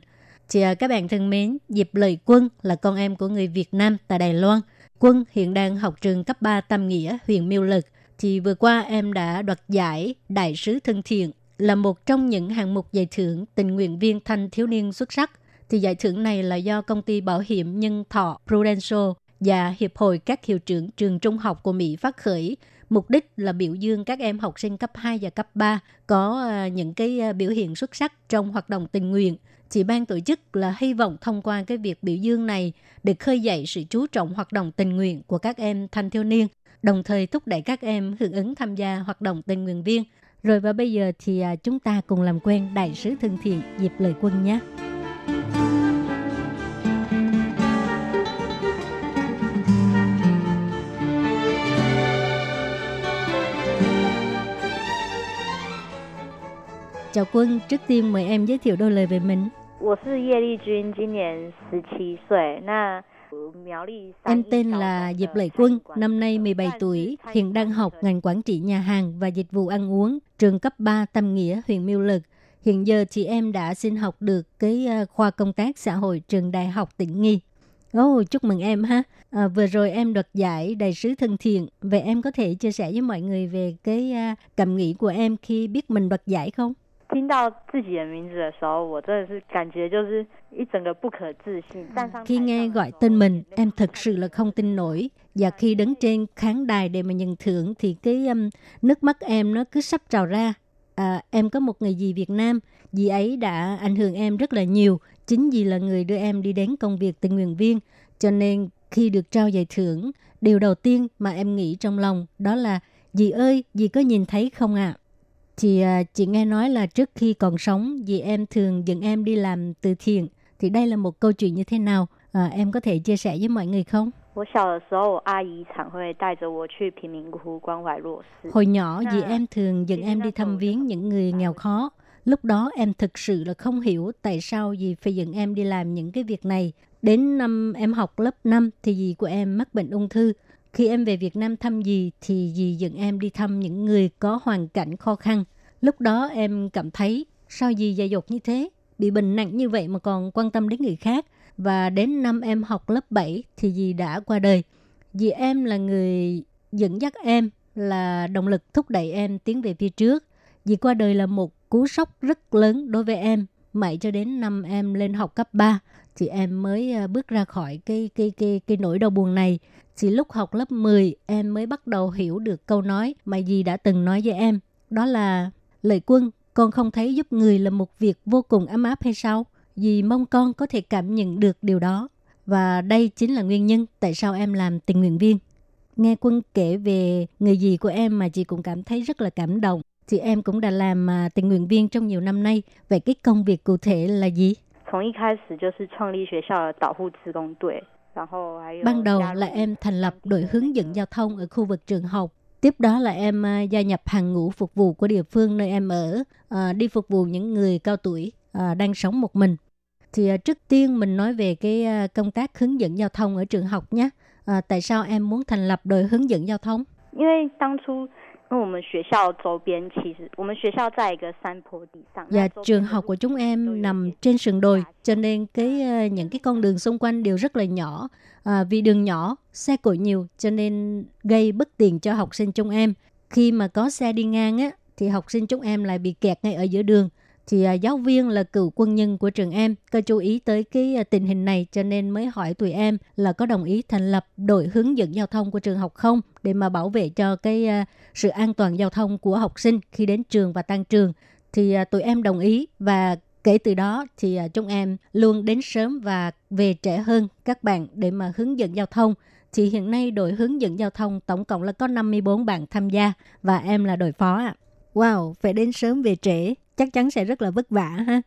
Thì à, các bạn thân mến, Diệp Lợi Quân là con em của người Việt Nam tại Đài Loan. Quân hiện đang học trường cấp 3 Tam Nghĩa, huyện Miêu Lực. Thì vừa qua em đã đoạt giải Đại sứ thân thiện là một trong những hạng mục giải thưởng tình nguyện viên thanh thiếu niên xuất sắc. Thì giải thưởng này là do công ty bảo hiểm nhân thọ Prudential và Hiệp hội các hiệu trưởng trường trung học của Mỹ phát khởi. Mục đích là biểu dương các em học sinh cấp 2 và cấp 3 có à, những cái à, biểu hiện xuất sắc trong hoạt động tình nguyện. Chỉ ban tổ chức là hy vọng thông qua cái việc biểu dương này để khơi dậy sự chú trọng hoạt động tình nguyện của các em thanh thiếu niên, đồng thời thúc đẩy các em hưởng ứng tham gia hoạt động tình nguyện viên – rồi và bây giờ thì à, chúng ta cùng làm quen đại sứ thân thiện Diệp Lời Quân nhé. Chào Quân, trước tiên mời em giới thiệu đôi lời về mình. Em tên là Diệp Lệ Quân, năm nay 17 tuổi, hiện đang học ngành quản trị nhà hàng và dịch vụ ăn uống, trường cấp 3 Tâm Nghĩa, huyện Miêu Lực. Hiện giờ chị em đã xin học được cái ờ, khoa công tác xã hội trường Đại học Tỉnh Nghi. Oh, chúc mừng em ha. À, vừa rồi em đoạt giải đại sứ thân thiện. Vậy em có thể chia sẻ với mọi người về cái ờ, cảm nghĩ của em khi biết mình đoạt giải không? 听到自己的名字的时候，我真的是感觉就是一整个不可置信。站上 khi nghe gọi tên mình, em thật sự là không tin nổi. Và khi đứng trên khán đài để mà nhận thưởng thì cái um, nước mắt em nó cứ sắp trào ra. À, em có một người dì Việt Nam, dì ấy đã ảnh hưởng em rất là nhiều. Chính vì là người đưa em đi đến công việc tình nguyện viên. Cho nên khi được trao giải thưởng, điều đầu tiên mà em nghĩ trong lòng đó là dì ơi, dì có nhìn thấy không ạ? À? Thì à, chị nghe nói là trước khi còn sống, dì em thường dẫn em đi làm từ thiện. Thì đây là một câu chuyện như thế nào? À, em có thể chia sẻ với mọi người không? Hồi nhỏ, dì em thường dẫn em đi thăm viếng những người nghèo khó. Lúc đó em thực sự là không hiểu tại sao dì phải dẫn em đi làm những cái việc này. Đến năm em học lớp 5 thì dì của em mắc bệnh ung thư. Khi em về Việt Nam thăm dì thì dì dẫn em đi thăm những người có hoàn cảnh khó khăn. Lúc đó em cảm thấy sao dì dạy dột như thế, bị bệnh nặng như vậy mà còn quan tâm đến người khác. Và đến năm em học lớp 7 thì dì đã qua đời. Dì em là người dẫn dắt em, là động lực thúc đẩy em tiến về phía trước. Dì qua đời là một cú sốc rất lớn đối với em. Mãi cho đến năm em lên học cấp 3 thì em mới ờ, bước ra khỏi cái cái cái cái nỗi đau buồn này Chỉ lúc học lớp 10 em mới bắt đầu hiểu được câu nói mà dì đã từng nói với em. Đó là lời quân, con không thấy giúp người là một việc vô cùng ấm áp hay sao? Dì mong con có thể cảm nhận được điều đó. Và đây chính là nguyên nhân tại sao em làm tình nguyện viên. Nghe quân kể về người dì của em mà chị cũng cảm thấy rất là cảm động Thì em cũng đã làm à, tình nguyện viên trong nhiều năm nay. Vậy cái công việc cụ thể là gì? 从一开始就是创立学校的导护自工队，Ban đầu là em thành lập đội hướng dẫn giao thông ở khu vực trường học. Tiếp đó là em à, gia nhập hàng ngũ phục vụ của địa phương nơi em ở, à, đi phục vụ những người cao tuổi à, đang sống một mình. Thì trước tiên mình nói về cái công tác hướng dẫn giao thông ở trường học nhé. tại sao em muốn thành lập đội hướng dẫn giao thông? 因为当初 và trường học của chúng em nằm trên sườn đồi, cho nên cái những cái con đường xung quanh đều rất là nhỏ. À, vì đường nhỏ, xe cộ nhiều, cho nên gây bất tiện cho học sinh chúng em. Khi mà có xe đi ngang á, thì học sinh chúng em lại bị kẹt ngay ở giữa đường thì à, giáo viên là cựu quân nhân của trường em có chú ý tới cái à, tình hình này cho nên mới hỏi tụi em là có đồng ý thành lập đội hướng dẫn giao thông của trường học không để mà bảo vệ cho cái à, sự an toàn giao thông của học sinh khi đến trường và tan trường thì à, tụi em đồng ý và kể từ đó thì à, chúng em luôn đến sớm và về trễ hơn các bạn để mà hướng dẫn giao thông. Thì hiện nay đội hướng dẫn giao thông tổng cộng là có 54 bạn tham gia và em là đội phó ạ. Wow, phải đến sớm về trễ, chắc chắn sẽ rất là vất vả ha.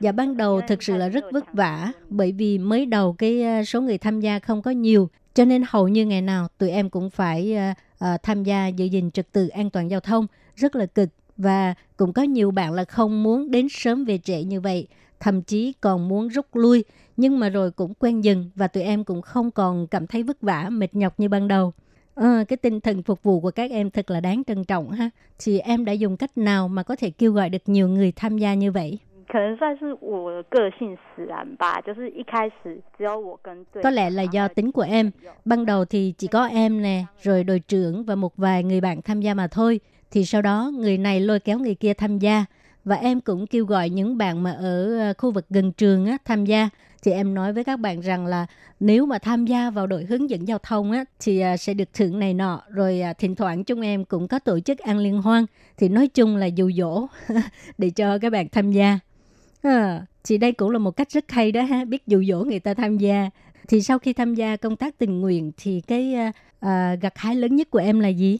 Dạ ban đầu thực sự là rất vất vả bởi vì mới đầu cái ờ, số người tham gia không có nhiều cho nên hầu như ngày nào tụi em cũng phải uh, tham gia giữ gìn trật tự an toàn giao thông rất là cực. Và cũng có nhiều bạn là không muốn đến sớm về trễ như vậy thậm chí còn muốn rút lui. Nhưng mà rồi cũng quen dần và tụi em cũng không còn cảm thấy vất vả mệt nhọc như ban đầu. Ờ, cái tinh thần phục vụ của các em thật là đáng trân trọng ha thì em đã dùng cách nào mà có thể kêu gọi được nhiều người tham gia như vậy 可能算是我的个性使然吧，就是一开始只有我跟队 Có lẽ là do tính của em. Ban đầu thì chỉ có em nè, rồi đội trưởng và một vài người bạn tham gia mà thôi. Thì sau đó người này lôi kéo người kia tham gia. Và em cũng kêu gọi những bạn mà ở ờ, khu vực gần trường á, tham gia. Thì em nói với các bạn rằng là nếu mà tham gia vào đội hướng dẫn giao thông á, thì ờ, sẽ được thưởng này nọ. Rồi ờ, thỉnh thoảng chúng em cũng có tổ chức ăn liên hoan. Thì nói chung là dụ dỗ để cho các bạn tham gia. À, thì đây cũng là một cách rất hay đó ha, biết dụ dỗ người ta tham gia. Thì sau khi tham gia công tác tình nguyện thì cái uh, gặt hái lớn nhất của em là gì?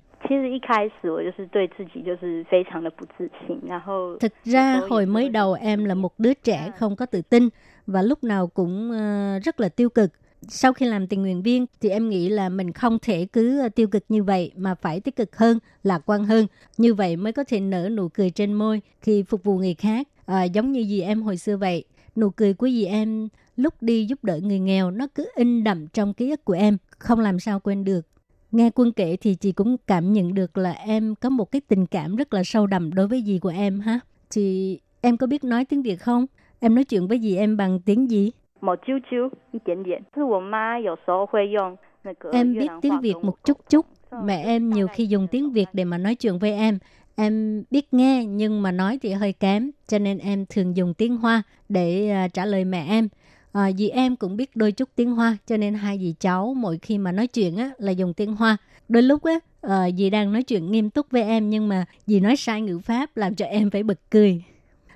Thực ra hồi mới đầu em là một đứa trẻ không có tự tin và lúc nào cũng uh, rất là tiêu cực sau khi làm tình nguyện viên thì em nghĩ là mình không thể cứ tiêu cực như vậy mà phải tích cực hơn, lạc quan hơn. Như vậy mới có thể nở nụ cười trên môi khi phục vụ người khác, à, giống như gì em hồi xưa vậy. Nụ cười của dì em lúc đi giúp đỡ người nghèo nó cứ in đậm trong ký ức của em, không làm sao quên được. Nghe Quân kể thì chị cũng cảm nhận được là em có một cái tình cảm rất là sâu đậm đối với dì của em ha. Chị, em có biết nói tiếng Việt không? Em nói chuyện với dì em bằng tiếng gì? Một chút chút, điểm điểm. Em biết tiếng Việt một chút chút. Mẹ em nhiều khi dùng tiếng Việt để mà nói chuyện với em. Em biết nghe nhưng mà nói thì hơi kém, cho nên em thường dùng tiếng Hoa để à, trả lời mẹ em. À, dì em cũng biết đôi chút tiếng Hoa, cho nên hai dì cháu mỗi khi mà nói chuyện á là dùng tiếng Hoa. Đôi lúc á, à, dì đang nói chuyện nghiêm túc với em nhưng mà dì nói sai ngữ pháp làm cho em phải bật cười.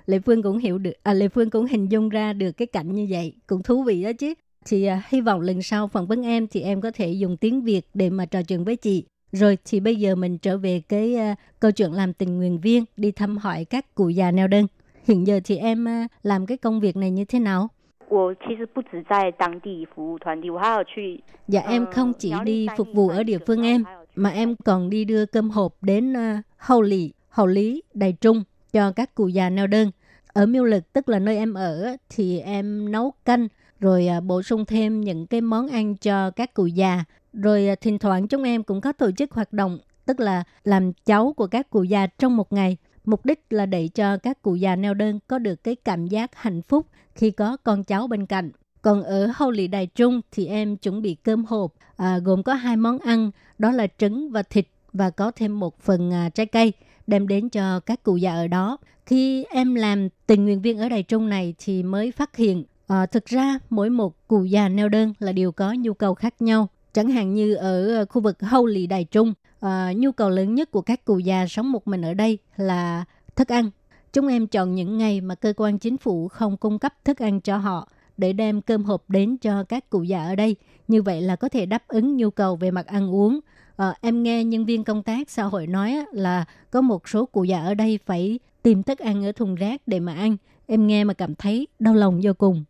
Lệ Phương cũng hiểu được, à, Lệ Phương cũng hình dung ra được cái cảnh như vậy, cũng thú vị đó chứ. Thì à, hy vọng lần sau phỏng vấn em thì em có thể dùng tiếng Việt để mà trò chuyện với chị. Rồi thì bây giờ mình trở về cái uh, câu chuyện làm tình nguyện viên đi thăm hỏi các cụ già neo đơn. Hiện giờ thì em uh, làm cái công việc này như thế nào? 我其实不止在当地服务团体，我还有去 Dạ em không chỉ đi phục vụ ở địa phương em mà em còn đi đưa cơm hộp đến uh, hậu lì, hậu lý, đài trung cho các cụ già neo đơn. Ở miêu lực tức là nơi em ở á, thì em nấu canh rồi à, bổ sung thêm những cái món ăn cho các cụ già. Rồi à, thỉnh thoảng chúng em cũng có tổ chức hoạt động tức là làm cháu của các cụ già trong một ngày. Mục đích là để cho các cụ già neo đơn có được cái cảm giác hạnh phúc khi có con cháu bên cạnh. Còn ở hậu lì đài trung thì em chuẩn bị cơm hộp à, gồm có hai món ăn đó là trứng và thịt và có thêm một phần à, trái cây đem đến cho các cụ già ở đó. Khi em làm tình nguyện viên ở đài trung này thì mới phát hiện à, thực ra mỗi một cụ già neo đơn là đều có nhu cầu khác nhau. Chẳng hạn như ở khu vực hậu lì đài trung, à, nhu cầu lớn nhất của các cụ già sống một mình ở đây là thức ăn. Chúng em chọn những ngày mà cơ quan chính phủ không cung cấp thức ăn cho họ để đem cơm hộp đến cho các cụ già ở đây. Như vậy là có thể đáp ứng nhu cầu về mặt ăn uống. À, em nghe nhân viên công tác xã hội nói là có một số cụ già ở đây phải tìm thức ăn ở thùng rác để mà ăn. Em nghe mà cảm thấy đau lòng vô cùng.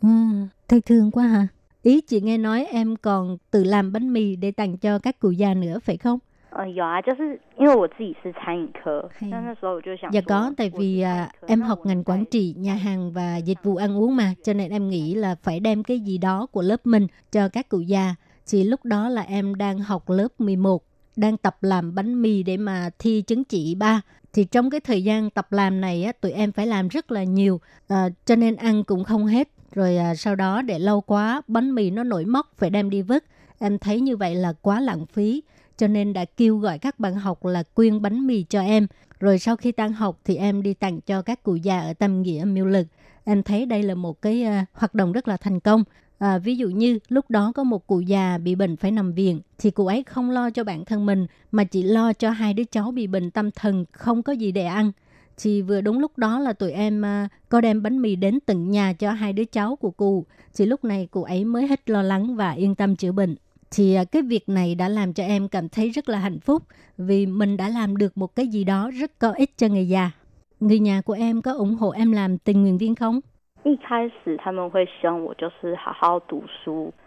À, thấy thương quá hả? Ý chị nghe nói em còn tự làm bánh mì để tặng cho các cụ già nữa phải không? 呃有啊，就是因为我自己是餐饮科，嘿那那时候我就想 Dạ 说 có, tại 我 vì 是 à, 餐饮科 em 那 học 我 ngành quản 在 trị nhà hàng và dịch vụ ăn uống mà, cho nên em nghĩ là phải đem cái gì đó của lớp mình cho các cụ già. Thì lúc đó là em đang học lớp 11, đang tập làm bánh mì để mà thi chứng chỉ ba. Thì trong cái thời gian tập làm này á, tụi em phải làm rất là nhiều, à, cho nên ăn cũng không hết. Rồi à, sau đó để lâu quá, bánh mì nó nổi mốc phải đem đi vứt. Em thấy như vậy là quá lãng phí cho nên đã kêu gọi các bạn học là quyên bánh mì cho em. Rồi sau khi tan học thì em đi tặng cho các cụ già ở Tâm Nghĩa Miêu Lực. Em thấy đây là một cái uh, hoạt động rất là thành công. À, ví dụ như lúc đó có một cụ già bị bệnh phải nằm viện thì cụ ấy không lo cho bản thân mình mà chỉ lo cho hai đứa cháu bị bệnh tâm thần không có gì để ăn. Thì vừa đúng lúc đó là tụi em uh, có đem bánh mì đến tận nhà cho hai đứa cháu của cụ. Thì lúc này cụ ấy mới hết lo lắng và yên tâm chữa bệnh thì à, cái việc này đã làm cho em cảm thấy rất là hạnh phúc vì mình đã làm được một cái gì đó rất có ích cho người già. Người nhà của em có ủng hộ em làm tình nguyện viên không?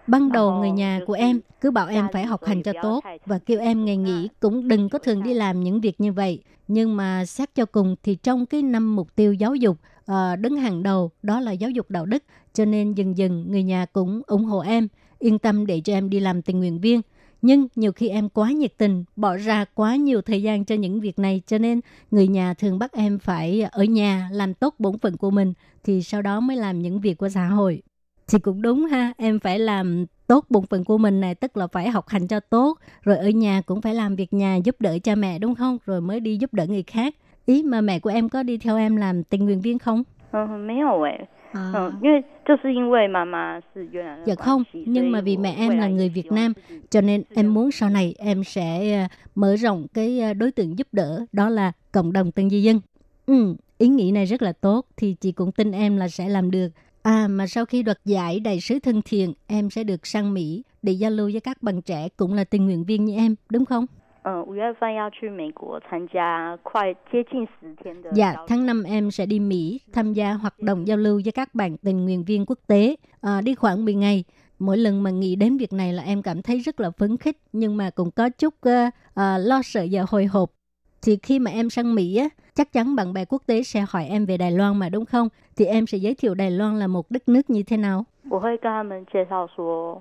Ban đầu người nhà của em cứ bảo em phải học hành cho tốt và kêu em ngày nghỉ cũng đừng có thường đi làm những việc như vậy. Nhưng mà xét cho cùng thì trong cái năm mục tiêu giáo dục ờ, đứng hàng đầu, đó là giáo dục đạo đức, cho nên dần dần người nhà cũng ủng hộ em yên tâm để cho em đi làm tình nguyện viên. Nhưng nhiều khi em quá nhiệt tình, bỏ ra quá nhiều thời gian cho những việc này cho nên người nhà thường bắt em phải ở nhà làm tốt bổn phận của mình thì sau đó mới làm những việc của xã hội. Thì cũng đúng ha, em phải làm tốt bổn phận của mình này, tức là phải học hành cho tốt, rồi ở nhà cũng phải làm việc nhà giúp đỡ cha mẹ đúng không? Rồi mới đi giúp đỡ người khác. Ý mà mẹ của em có đi theo em làm tình nguyện viên không? 嗯，没 Ờ, ờ dạ không, nhưng mà vì mẹ em là người Việt Nam, cho nên em muốn sau này em sẽ ờ, mở rộng cái ờ, đối tượng giúp đỡ, đó là cộng đồng tân di dân. Ừ, ý nghĩ này rất là tốt, thì chị cũng tin em là sẽ làm được. À, mà sau khi đoạt giải đại sứ thân thiện, em sẽ được sang Mỹ để giao lưu với các bạn trẻ cũng là tình nguyện viên như em, đúng không? 嗯，五月份要去美国参加快接近十天的 Dạ, 交 tháng 5 em sẽ đi Mỹ tham gia hoạt động giao lưu với các bạn tình nguyện viên quốc tế. À, đi khoảng 10 ngày. Mỗi lần mà nghĩ đến việc này là em cảm thấy rất là phấn khích nhưng mà cũng có chút ờ, ờ, lo sợ và hồi hộp. Thì khi mà em sang Mỹ á, chắc chắn bạn bè quốc tế sẽ hỏi em về Đài Loan mà đúng không? Thì em sẽ giới thiệu Đài Loan là một đất nước như thế nào? 我会跟他们介绍说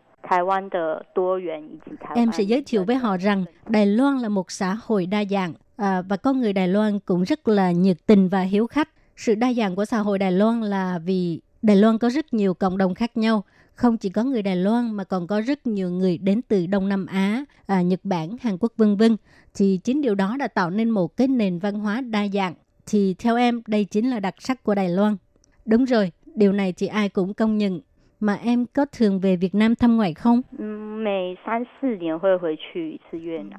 Em sẽ giới thiệu với họ rằng Đài Loan là một xã hội đa dạng à, và con người Đài Loan cũng rất là nhiệt tình và hiếu khách. Sự đa dạng của xã hội Đài Loan là vì Đài Loan có rất nhiều cộng đồng khác nhau. Không chỉ có người Đài Loan mà còn có rất nhiều người đến từ Đông Nam Á, à, Nhật Bản, Hàn Quốc vân vân. Thì chính điều đó đã tạo nên một cái nền văn hóa đa dạng. Thì theo em đây chính là đặc sắc của Đài Loan. Đúng rồi, điều này chị ai cũng công nhận mà em có thường về Việt Nam thăm ngoại không?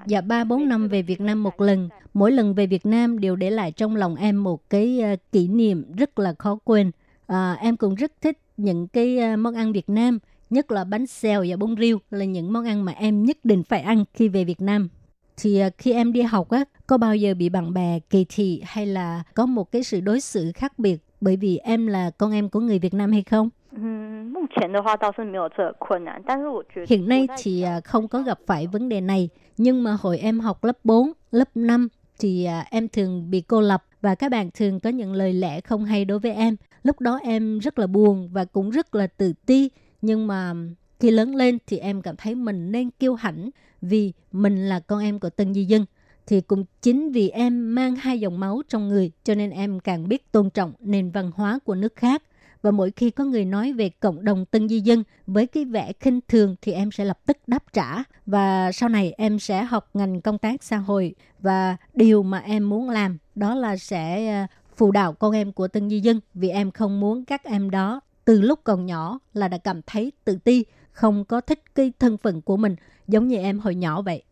Dạ 3-4 năm về Việt Nam một lần. Mỗi lần về Việt Nam đều để lại trong lòng em một cái ờ, kỷ niệm rất là khó quên. À, em cũng rất thích những cái ờ, món ăn Việt Nam, nhất là bánh xèo và bún riêu là những món ăn mà em nhất định phải ăn khi về Việt Nam. Thì khi em đi học á, có bao giờ bị bạn bè kỳ thị hay là có một cái sự đối xử khác biệt bởi vì em là con em của người Việt Nam hay không? 嗯，目前的话倒是没有这个困难，但是我觉得 Hiện nay 我在 thì 小 à, 的 không 时 có 候 gặp phải vấn đề này, nhưng mà hồi em học lớp 4, lớp 5 thì à, em thường bị cô lập và các bạn thường có những lời lẽ không hay đối với em. Lúc đó em rất là buồn và cũng rất là tự ti, nhưng mà khi lớn lên thì em cảm thấy mình nên kiêu hãnh vì mình là con em của tân di dân. Thì cũng chính vì em mang hai dòng máu trong người cho nên em càng biết tôn trọng nền văn hóa của nước khác và mỗi khi có người nói về cộng đồng tân di dân với cái vẻ khinh thường thì em sẽ lập tức đáp trả. Và sau này em sẽ học ngành công tác xã hội. Và điều mà em muốn làm đó là sẽ ờ, phụ đạo con em của tân di dân. Vì em không muốn các em đó từ lúc còn nhỏ là đã cảm thấy tự ti không có thích cái thân phận của mình giống như em hồi nhỏ vậy.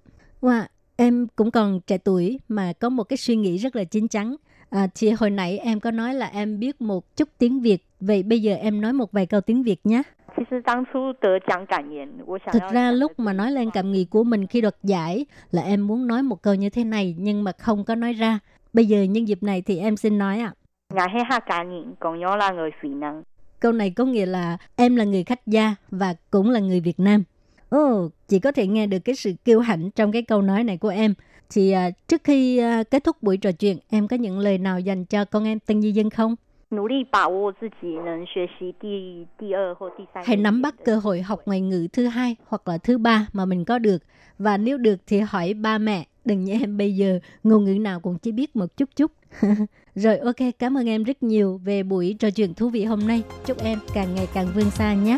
Wow, em cũng còn trẻ tuổi mà có một cái suy nghĩ rất là chín chắn. À, chị hồi nãy em có nói là em biết một chút tiếng Việt, vậy bây giờ em nói một vài câu tiếng Việt nhé. Thực ra lúc mà nói lên cảm nghĩ của mình khi đoạt giải là em muốn nói một câu như thế này nhưng mà không có nói ra. Bây giờ nhân dịp này thì em xin nói ạ. À. Câu này có nghĩa là em là người khách gia và cũng là người Việt Nam. Ồ, oh, chị có thể nghe được cái sự kiêu hãnh trong cái câu nói này của em. Chị à, trước khi à, kết thúc buổi trò chuyện, em có những lời nào dành cho con em Tân Di Dân không? Hãy nắm bắt cơ hội học ngoại ngữ thứ hai hoặc là thứ ba mà mình có được. Và nếu được thì hỏi ba mẹ, đừng như em bây giờ, ngôn ngữ nào cũng chỉ biết một chút chút. Rồi ok, cảm ơn em rất nhiều về buổi trò chuyện thú vị hôm nay. Chúc em càng ngày càng vươn xa nhé.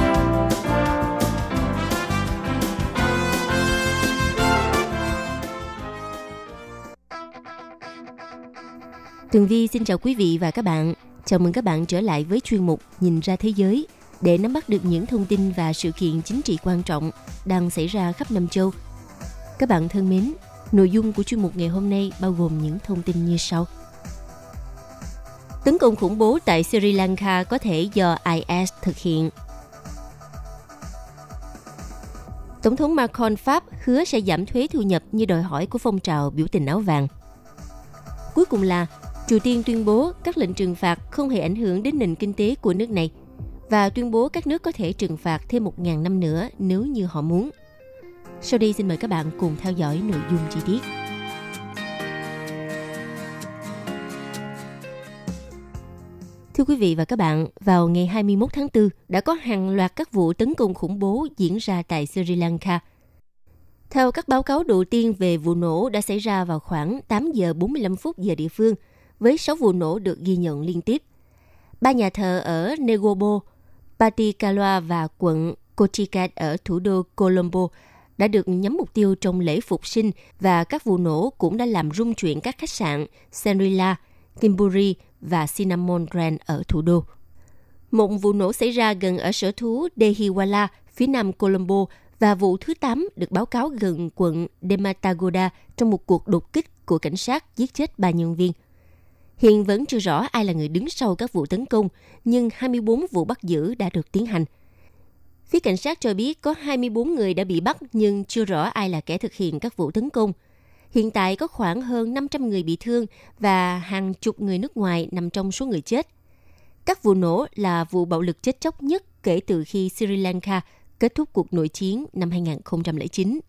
Tường Vi xin chào quý vị và các bạn. Chào mừng các bạn trở lại với chuyên mục Nhìn ra thế giới để nắm bắt được những thông tin và sự kiện chính trị quan trọng đang xảy ra khắp năm châu. Các bạn thân mến, nội dung của chuyên mục ngày hôm nay bao gồm những thông tin như sau. Tấn công khủng bố tại Sri Lanka có thể do IS thực hiện. Tổng thống Macron Pháp hứa sẽ giảm thuế thu nhập như đòi hỏi của phong trào biểu tình áo vàng. Cuối cùng là Triều Tiên tuyên bố các lệnh trừng phạt không hề ảnh hưởng đến nền kinh tế của nước này và tuyên bố các nước có thể trừng phạt thêm 1.000 năm nữa nếu như họ muốn. Sau đây xin mời các bạn cùng theo dõi nội dung chi tiết. Thưa quý vị và các bạn, vào ngày 21 tháng 4 đã có hàng loạt các vụ tấn công khủng bố diễn ra tại Sri Lanka. Theo các báo cáo đầu tiên về vụ nổ đã xảy ra vào khoảng 8 giờ 45 phút giờ địa phương – với 6 vụ nổ được ghi nhận liên tiếp. Ba nhà thờ ở Negobo, Patikalua và quận Kochikat ở thủ đô Colombo đã được nhắm mục tiêu trong lễ phục sinh và các vụ nổ cũng đã làm rung chuyển các khách sạn Senrila, Kimburi và Cinnamon Grand ở thủ đô. Một vụ nổ xảy ra gần ở sở thú Dehiwala, phía nam Colombo và vụ thứ 8 được báo cáo gần quận Dematagoda trong một cuộc đột kích của cảnh sát giết chết ba nhân viên. Hiện vẫn chưa rõ ai là người đứng sau các vụ tấn công, nhưng 24 vụ bắt giữ đã được tiến hành. Phía cảnh sát cho biết có 24 người đã bị bắt nhưng chưa rõ ai là kẻ thực hiện các vụ tấn công. Hiện tại có khoảng hơn 500 người bị thương và hàng chục người nước ngoài nằm trong số người chết. Các vụ nổ là vụ bạo lực chết chóc nhất kể từ khi Sri Lanka kết thúc cuộc nội chiến năm 2009.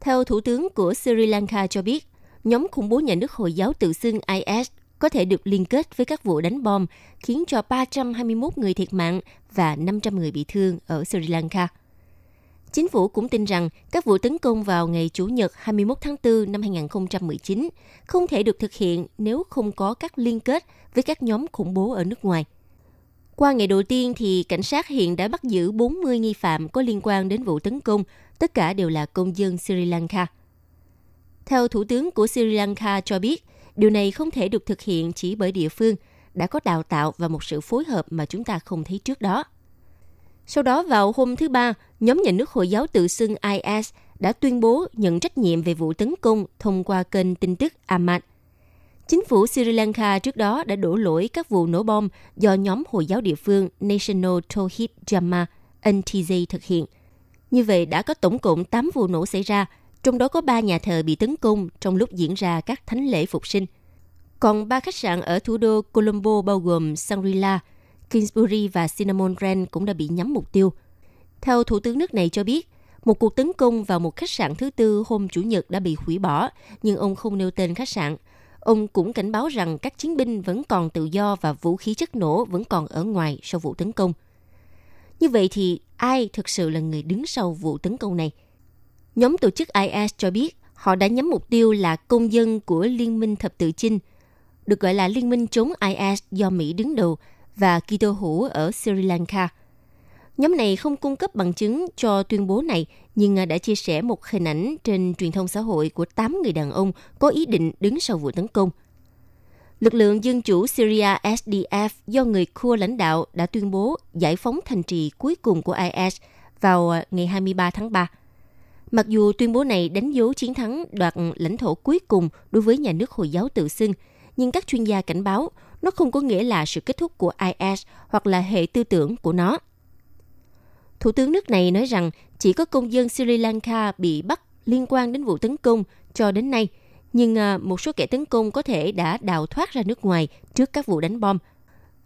Theo Thủ tướng của Sri Lanka cho biết, nhóm khủng bố nhà nước Hồi giáo tự xưng IS có thể được liên kết với các vụ đánh bom khiến cho 321 người thiệt mạng và 500 người bị thương ở Sri Lanka. Chính phủ cũng tin rằng các vụ tấn công vào ngày Chủ nhật 21 tháng 4 năm 2019 không thể được thực hiện nếu không có các liên kết với các nhóm khủng bố ở nước ngoài. Qua ngày đầu tiên thì cảnh sát hiện đã bắt giữ 40 nghi phạm có liên quan đến vụ tấn công, tất cả đều là công dân Sri Lanka. Theo Thủ tướng của Sri Lanka cho biết, Điều này không thể được thực hiện chỉ bởi địa phương đã có đào tạo và một sự phối hợp mà chúng ta không thấy trước đó. Sau đó vào hôm thứ Ba, nhóm nhà nước Hồi giáo tự xưng IS đã tuyên bố nhận trách nhiệm về vụ tấn công thông qua kênh tin tức Ahmad. Chính phủ Sri Lanka trước đó đã đổ lỗi các vụ nổ bom do nhóm Hồi giáo địa phương National Tawhid Jama NTJ thực hiện. Như vậy đã có tổng cộng 8 vụ nổ xảy ra, trong đó có ba nhà thờ bị tấn công trong lúc diễn ra các thánh lễ phục sinh. Còn ba khách sạn ở thủ đô Colombo bao gồm Shangri-La, Kingsbury và Cinnamon Grand cũng đã bị nhắm mục tiêu. Theo Thủ tướng nước này cho biết, một cuộc tấn công vào một khách sạn thứ tư hôm Chủ nhật đã bị hủy bỏ, nhưng ông không nêu tên khách sạn. Ông cũng cảnh báo rằng các chiến binh vẫn còn tự do và vũ khí chất nổ vẫn còn ở ngoài sau vụ tấn công. Như vậy thì ai thực sự là người đứng sau vụ tấn công này – Nhóm tổ chức IS cho biết họ đã nhắm mục tiêu là công dân của Liên minh Thập tự Chinh, được gọi là Liên minh chống IS do Mỹ đứng đầu và Kitô hữu ở Sri Lanka. Nhóm này không cung cấp bằng chứng cho tuyên bố này, nhưng đã chia sẻ một hình ảnh trên truyền thông xã hội của 8 người đàn ông có ý định đứng sau vụ tấn công. Lực lượng Dân chủ Syria SDF do người Kurd lãnh đạo đã tuyên bố giải phóng thành trì cuối cùng của IS vào ngày 23 tháng 3. Mặc dù tuyên bố này đánh dấu chiến thắng đoạt lãnh thổ cuối cùng đối với nhà nước Hồi giáo tự xưng, nhưng các chuyên gia cảnh báo nó không có nghĩa là sự kết thúc của IS hoặc là hệ tư tưởng của nó. Thủ tướng nước này nói rằng chỉ có công dân Sri Lanka bị bắt liên quan đến vụ tấn công cho đến nay, nhưng à, một số kẻ tấn công có thể đã đào thoát ra nước ngoài trước các vụ đánh bom.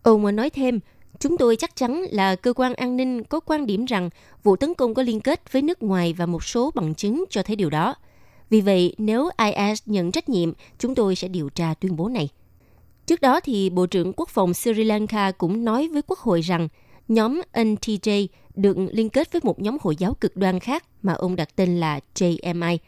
Ông nói thêm, Chúng tôi chắc chắn là cơ quan an ninh có quan điểm rằng vụ tấn công có liên kết với nước ngoài và một số bằng chứng cho thấy điều đó. Vì vậy, nếu IS nhận trách nhiệm, chúng tôi sẽ điều tra tuyên bố này. Trước đó thì Bộ trưởng Quốc phòng Sri Lanka cũng nói với Quốc hội rằng nhóm NTJ được liên kết với một nhóm Hồi giáo cực đoan khác mà ông đặt tên là JMI.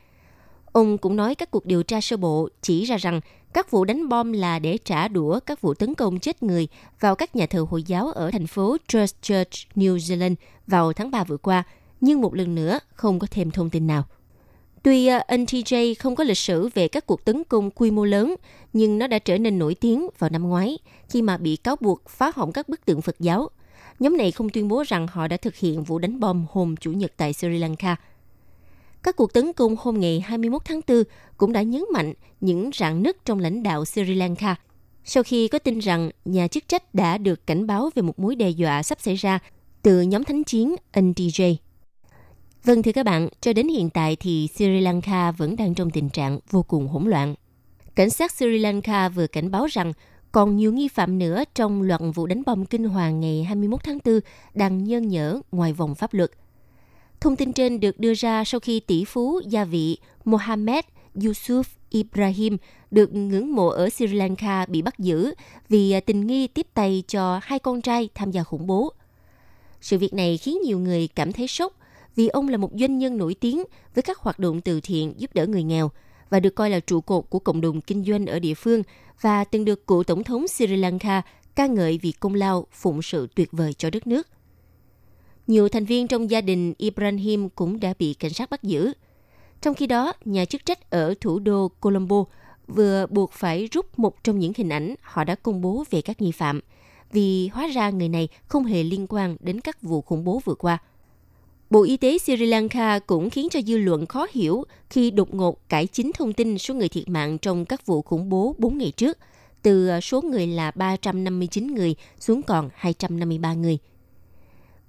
Ông cũng nói các cuộc điều tra sơ bộ chỉ ra rằng các vụ đánh bom là để trả đũa các vụ tấn công chết người vào các nhà thờ Hồi giáo ở thành phố Christchurch, New Zealand vào tháng 3 vừa qua, nhưng một lần nữa không có thêm thông tin nào. Tuy ờ, NTJ không có lịch sử về các cuộc tấn công quy mô lớn, nhưng nó đã trở nên nổi tiếng vào năm ngoái khi mà bị cáo buộc phá hỏng các bức tượng Phật giáo. Nhóm này không tuyên bố rằng họ đã thực hiện vụ đánh bom hôm Chủ nhật tại Sri Lanka. Các cuộc tấn công hôm ngày 21 tháng 4 cũng đã nhấn mạnh những rạn nứt trong lãnh đạo Sri Lanka. Sau khi có tin rằng nhà chức trách đã được cảnh báo về một mối đe dọa sắp xảy ra từ nhóm thánh chiến NTJ. Vâng thưa các bạn, cho đến hiện tại thì Sri Lanka vẫn đang trong tình trạng vô cùng hỗn loạn. Cảnh sát Sri Lanka vừa cảnh báo rằng còn nhiều nghi phạm nữa trong loạt vụ đánh bom kinh hoàng ngày 21 tháng 4 đang nhơn nhở ngoài vòng pháp luật. Thông tin trên được đưa ra sau khi tỷ phú gia vị Mohammed Yusuf Ibrahim được ngưỡng mộ ở Sri Lanka bị bắt giữ vì à, tình nghi tiếp tay cho hai con trai tham gia khủng bố. Sự việc này khiến nhiều người cảm thấy sốc vì ông là một doanh nhân nổi tiếng với các hoạt động từ thiện giúp đỡ người nghèo và được coi là trụ cột của cộng đồng kinh doanh ở địa phương và từng được cựu tổng thống Sri Lanka ca ngợi vì công lao phụng sự tuyệt vời cho đất nước. Nhiều thành viên trong gia đình Ibrahim cũng đã bị cảnh sát bắt giữ. Trong khi đó, nhà chức trách ở thủ đô Colombo vừa buộc phải rút một trong những hình ảnh họ đã công bố về các nghi phạm, vì hóa ra người này không hề liên quan đến các vụ khủng bố vừa qua – Bộ Y tế Sri Lanka cũng khiến cho dư luận khó hiểu khi đột ngột cải chính thông tin số người thiệt mạng trong các vụ khủng bố 4 ngày trước, từ số người là 359 người xuống còn 253 người.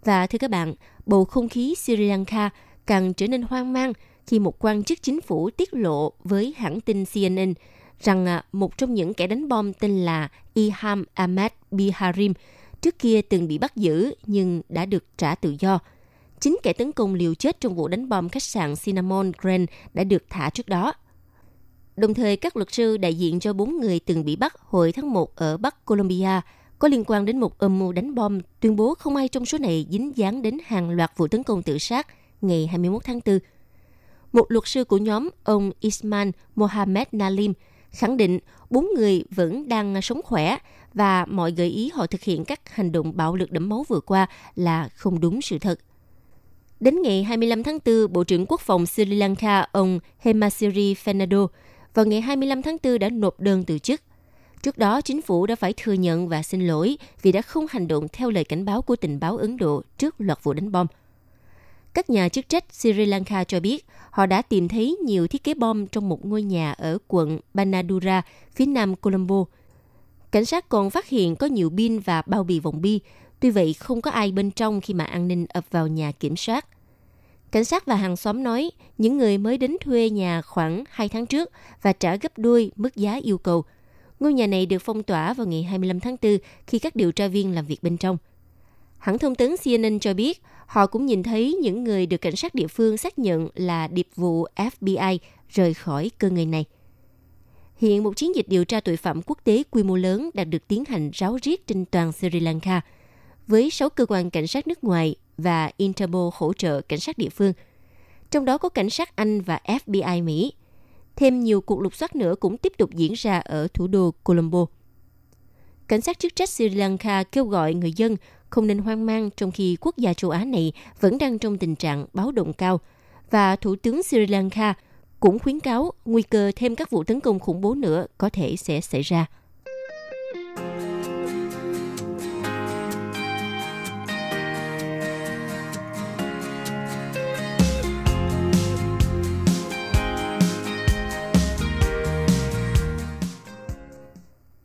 Và thưa các bạn, bầu không khí Sri Lanka càng trở nên hoang mang khi một quan chức chính phủ tiết lộ với hãng tin CNN rằng à, một trong những kẻ đánh bom tên là Iham Ahmed Biharim trước kia từng bị bắt giữ nhưng đã được trả tự do – chính kẻ tấn công liều chết trong vụ đánh bom khách sạn Cinnamon Grand đã được thả trước đó. Đồng thời, các luật sư đại diện cho bốn người từng bị bắt hồi tháng 1 ở Bắc Colombia có liên quan đến một âm mưu đánh bom tuyên bố không ai trong số này dính dáng đến hàng loạt vụ tấn công tự sát ngày 21 tháng 4. Một luật sư của nhóm, ông Isman Mohamed Nalim, khẳng định bốn người vẫn đang sống khỏe và mọi gợi ý họ thực hiện các hành động bạo lực đẫm máu vừa qua là không đúng sự thật. Đến ngày 25 tháng 4, Bộ trưởng Quốc phòng Sri Lanka ông Hemasiri Fernando vào ngày 25 tháng 4 đã nộp đơn từ chức. Trước đó, chính phủ đã phải thừa nhận và xin lỗi vì đã không hành động theo lời cảnh báo của tình báo Ấn Độ trước loạt vụ đánh bom. Các nhà chức trách Sri Lanka cho biết họ đã tìm thấy nhiều thiết kế bom trong một ngôi nhà ở quận Banadura, phía nam Colombo. Cảnh sát còn phát hiện có nhiều pin và bao bì vòng bi, tuy vậy không có ai bên trong khi mà an ninh ập vào nhà kiểm soát. Cảnh sát và hàng xóm nói những người mới đến thuê nhà khoảng 2 tháng trước và trả gấp đôi mức giá yêu cầu. Ngôi nhà này được phong tỏa vào ngày 25 tháng 4 khi các điều tra viên làm việc bên trong. Hãng thông tấn CNN cho biết họ cũng nhìn thấy những người được cảnh sát địa phương xác nhận là điệp vụ FBI rời khỏi cơ ngơi này. Hiện một chiến dịch điều tra tội phạm quốc tế quy mô lớn đã được tiến hành ráo riết trên toàn Sri Lanka, với 6 cơ quan cảnh sát nước ngoài và Interpol hỗ trợ cảnh sát địa phương. Trong đó có cảnh sát Anh và FBI Mỹ. Thêm nhiều cuộc lục soát nữa cũng tiếp tục diễn ra ở thủ đô Colombo. Cảnh sát chức trách Sri Lanka kêu gọi người dân không nên hoang mang trong khi quốc gia châu Á này vẫn đang trong tình trạng báo động cao. Và Thủ tướng Sri Lanka cũng khuyến cáo nguy cơ thêm các vụ tấn công khủng bố nữa có thể sẽ xảy ra.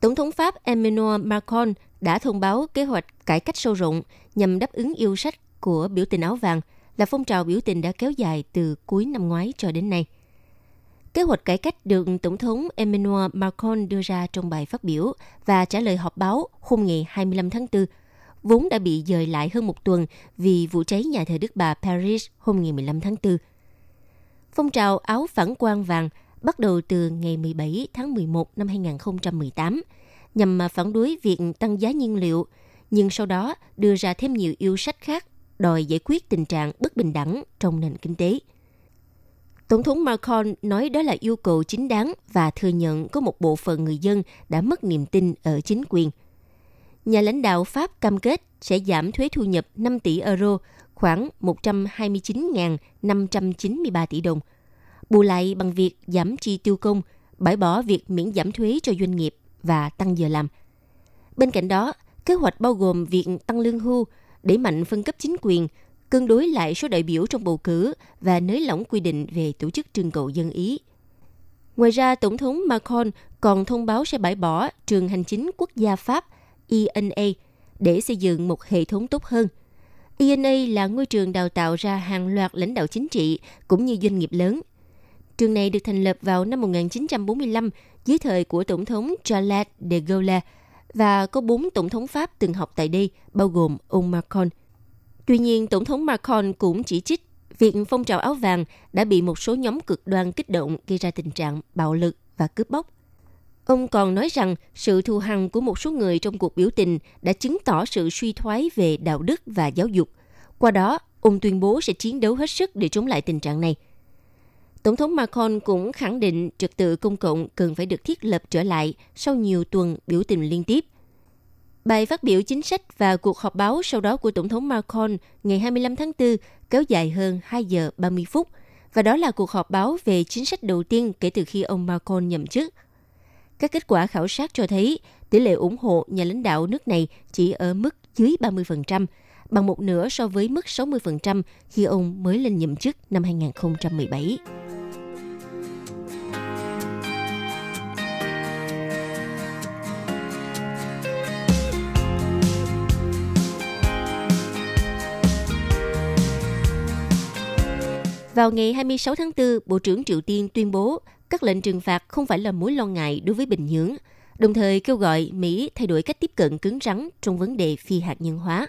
Tổng thống Pháp Emmanuel Macron đã thông báo kế hoạch cải cách sâu rộng nhằm đáp ứng yêu sách của biểu tình áo vàng là phong trào biểu tình đã kéo dài từ cuối năm ngoái cho đến nay. Kế hoạch cải cách được Tổng thống Emmanuel Macron đưa ra trong bài phát biểu và trả lời họp báo hôm ngày 25 tháng 4, vốn đã bị dời lại hơn một tuần vì vụ cháy nhà thờ Đức Bà Paris hôm ngày 15 tháng 4. Phong trào áo phản quang vàng bắt đầu từ ngày 17 tháng 11 năm 2018 nhằm phản đối việc tăng giá nhiên liệu, nhưng sau đó đưa ra thêm nhiều yêu sách khác đòi giải quyết tình trạng bất bình đẳng trong nền kinh tế. Tổng thống Macron nói đó là yêu cầu chính đáng và thừa nhận có một bộ phận người dân đã mất niềm tin ở chính quyền. Nhà lãnh đạo Pháp cam kết sẽ giảm thuế thu nhập 5 tỷ euro, khoảng 129.593 tỷ đồng. Bù lại bằng việc giảm chi tiêu công, bãi bỏ việc miễn giảm thuế cho doanh nghiệp và tăng giờ làm. Bên cạnh đó, kế hoạch bao gồm việc tăng lương hưu, đẩy mạnh phân cấp chính quyền, cân đối lại số đại biểu trong bầu cử và nới lỏng quy định về tổ chức trưng cầu dân Ý. Ngoài ra, Tổng thống Macron còn thông báo sẽ bãi bỏ trường hành chính quốc gia Pháp ENA để xây dựng một hệ thống tốt hơn. ENA là ngôi trường đào tạo ra hàng loạt lãnh đạo chính trị cũng như doanh nghiệp lớn. Trường này được thành lập vào năm 1945 dưới thời của Tổng thống Charles de Gaulle và có bốn Tổng thống Pháp từng học tại đây, bao gồm ông Macron – Tuy nhiên, Tổng thống Macron cũng chỉ trích việc phong trào áo vàng đã bị một số nhóm cực đoan kích động gây ra tình trạng bạo lực và cướp bóc. Ông còn nói rằng sự thù hằn của một số người trong cuộc biểu tình đã chứng tỏ sự suy thoái về đạo đức và giáo dục. Qua đó, ông tuyên bố sẽ chiến đấu hết sức để chống lại tình trạng này. Tổng thống Macron cũng khẳng định trật tự công cộng cần phải được thiết lập trở lại sau nhiều tuần biểu tình liên tiếp – Bài phát biểu chính sách và cuộc họp báo sau đó của Tổng thống Macron ngày 25 tháng 4 kéo dài hơn 2 giờ 30 phút. Và đó là cuộc họp báo về chính sách đầu tiên kể từ khi ông Macron nhậm chức. Các kết quả khảo sát cho thấy tỷ lệ ủng hộ nhà lãnh đạo nước này chỉ ở mức dưới 30%, bằng một nửa so với mức 60% khi ông mới lên nhậm chức năm 2017. Vào ngày 26 tháng 4, Bộ trưởng Triều Tiên tuyên bố các lệnh trừng phạt không phải là mối lo ngại đối với Bình Nhưỡng, đồng thời kêu gọi Mỹ thay đổi cách tiếp cận cứng rắn trong vấn đề phi hạt nhân hóa.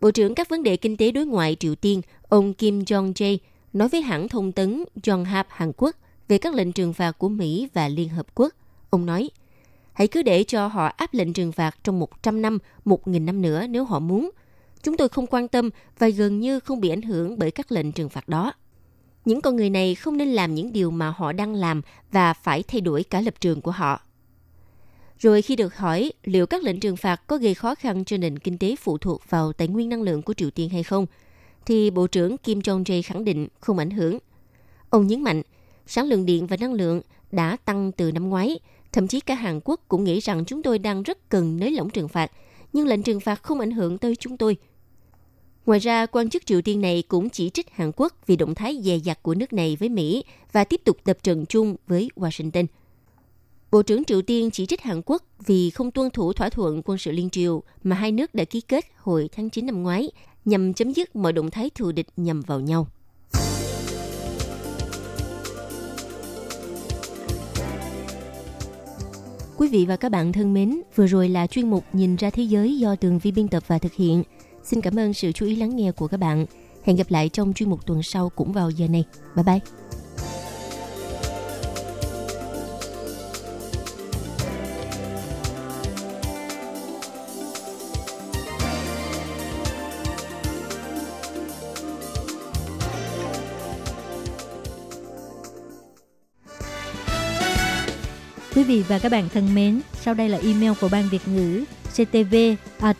Bộ trưởng các vấn đề kinh tế đối ngoại Triều Tiên, ông Kim Jong-jae, nói với hãng thông tấn Yonhap Hàn Quốc về các lệnh trừng phạt của Mỹ và Liên Hợp Quốc. Ông nói, hãy cứ để cho họ áp lệnh trừng phạt trong 100 năm, 1.000 năm nữa nếu họ muốn – Chúng tôi không quan tâm và gần như không bị ảnh hưởng bởi các lệnh trừng phạt đó. Những con người này không nên làm những điều mà họ đang làm và phải thay đổi cả lập trường của họ. Rồi khi được hỏi liệu các lệnh trừng phạt có gây khó khăn cho nền kinh tế phụ thuộc vào tài nguyên năng lượng của Triều Tiên hay không, thì Bộ trưởng Kim Jong-jae khẳng định không ảnh hưởng. Ông nhấn mạnh, sản lượng điện và năng lượng đã tăng từ năm ngoái, thậm chí cả Hàn Quốc cũng nghĩ rằng chúng tôi đang rất cần nới lỏng trừng phạt, nhưng lệnh trừng phạt không ảnh hưởng tới chúng tôi – Ngoài ra, quan chức Triều Tiên này cũng chỉ trích Hàn Quốc vì động thái dè dặt của nước này với Mỹ và tiếp tục tập trận chung với Washington. Bộ trưởng Triều Tiên chỉ trích Hàn Quốc vì không tuân thủ thỏa thuận quân sự liên triều mà hai nước đã ký kết hồi tháng 9 năm ngoái nhằm chấm dứt mọi động thái thù địch nhằm vào nhau. Quý vị và các bạn thân mến, vừa rồi là chuyên mục Nhìn ra thế giới do Tường Vi biên tập và thực hiện. Xin cảm ơn sự chú ý lắng nghe của các bạn. Hẹn gặp lại trong chuyên mục tuần sau cũng vào giờ này. Bye bye. Quý vị và các bạn thân mến, sau đây là email của Ban Việt ngữ ctv a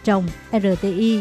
rti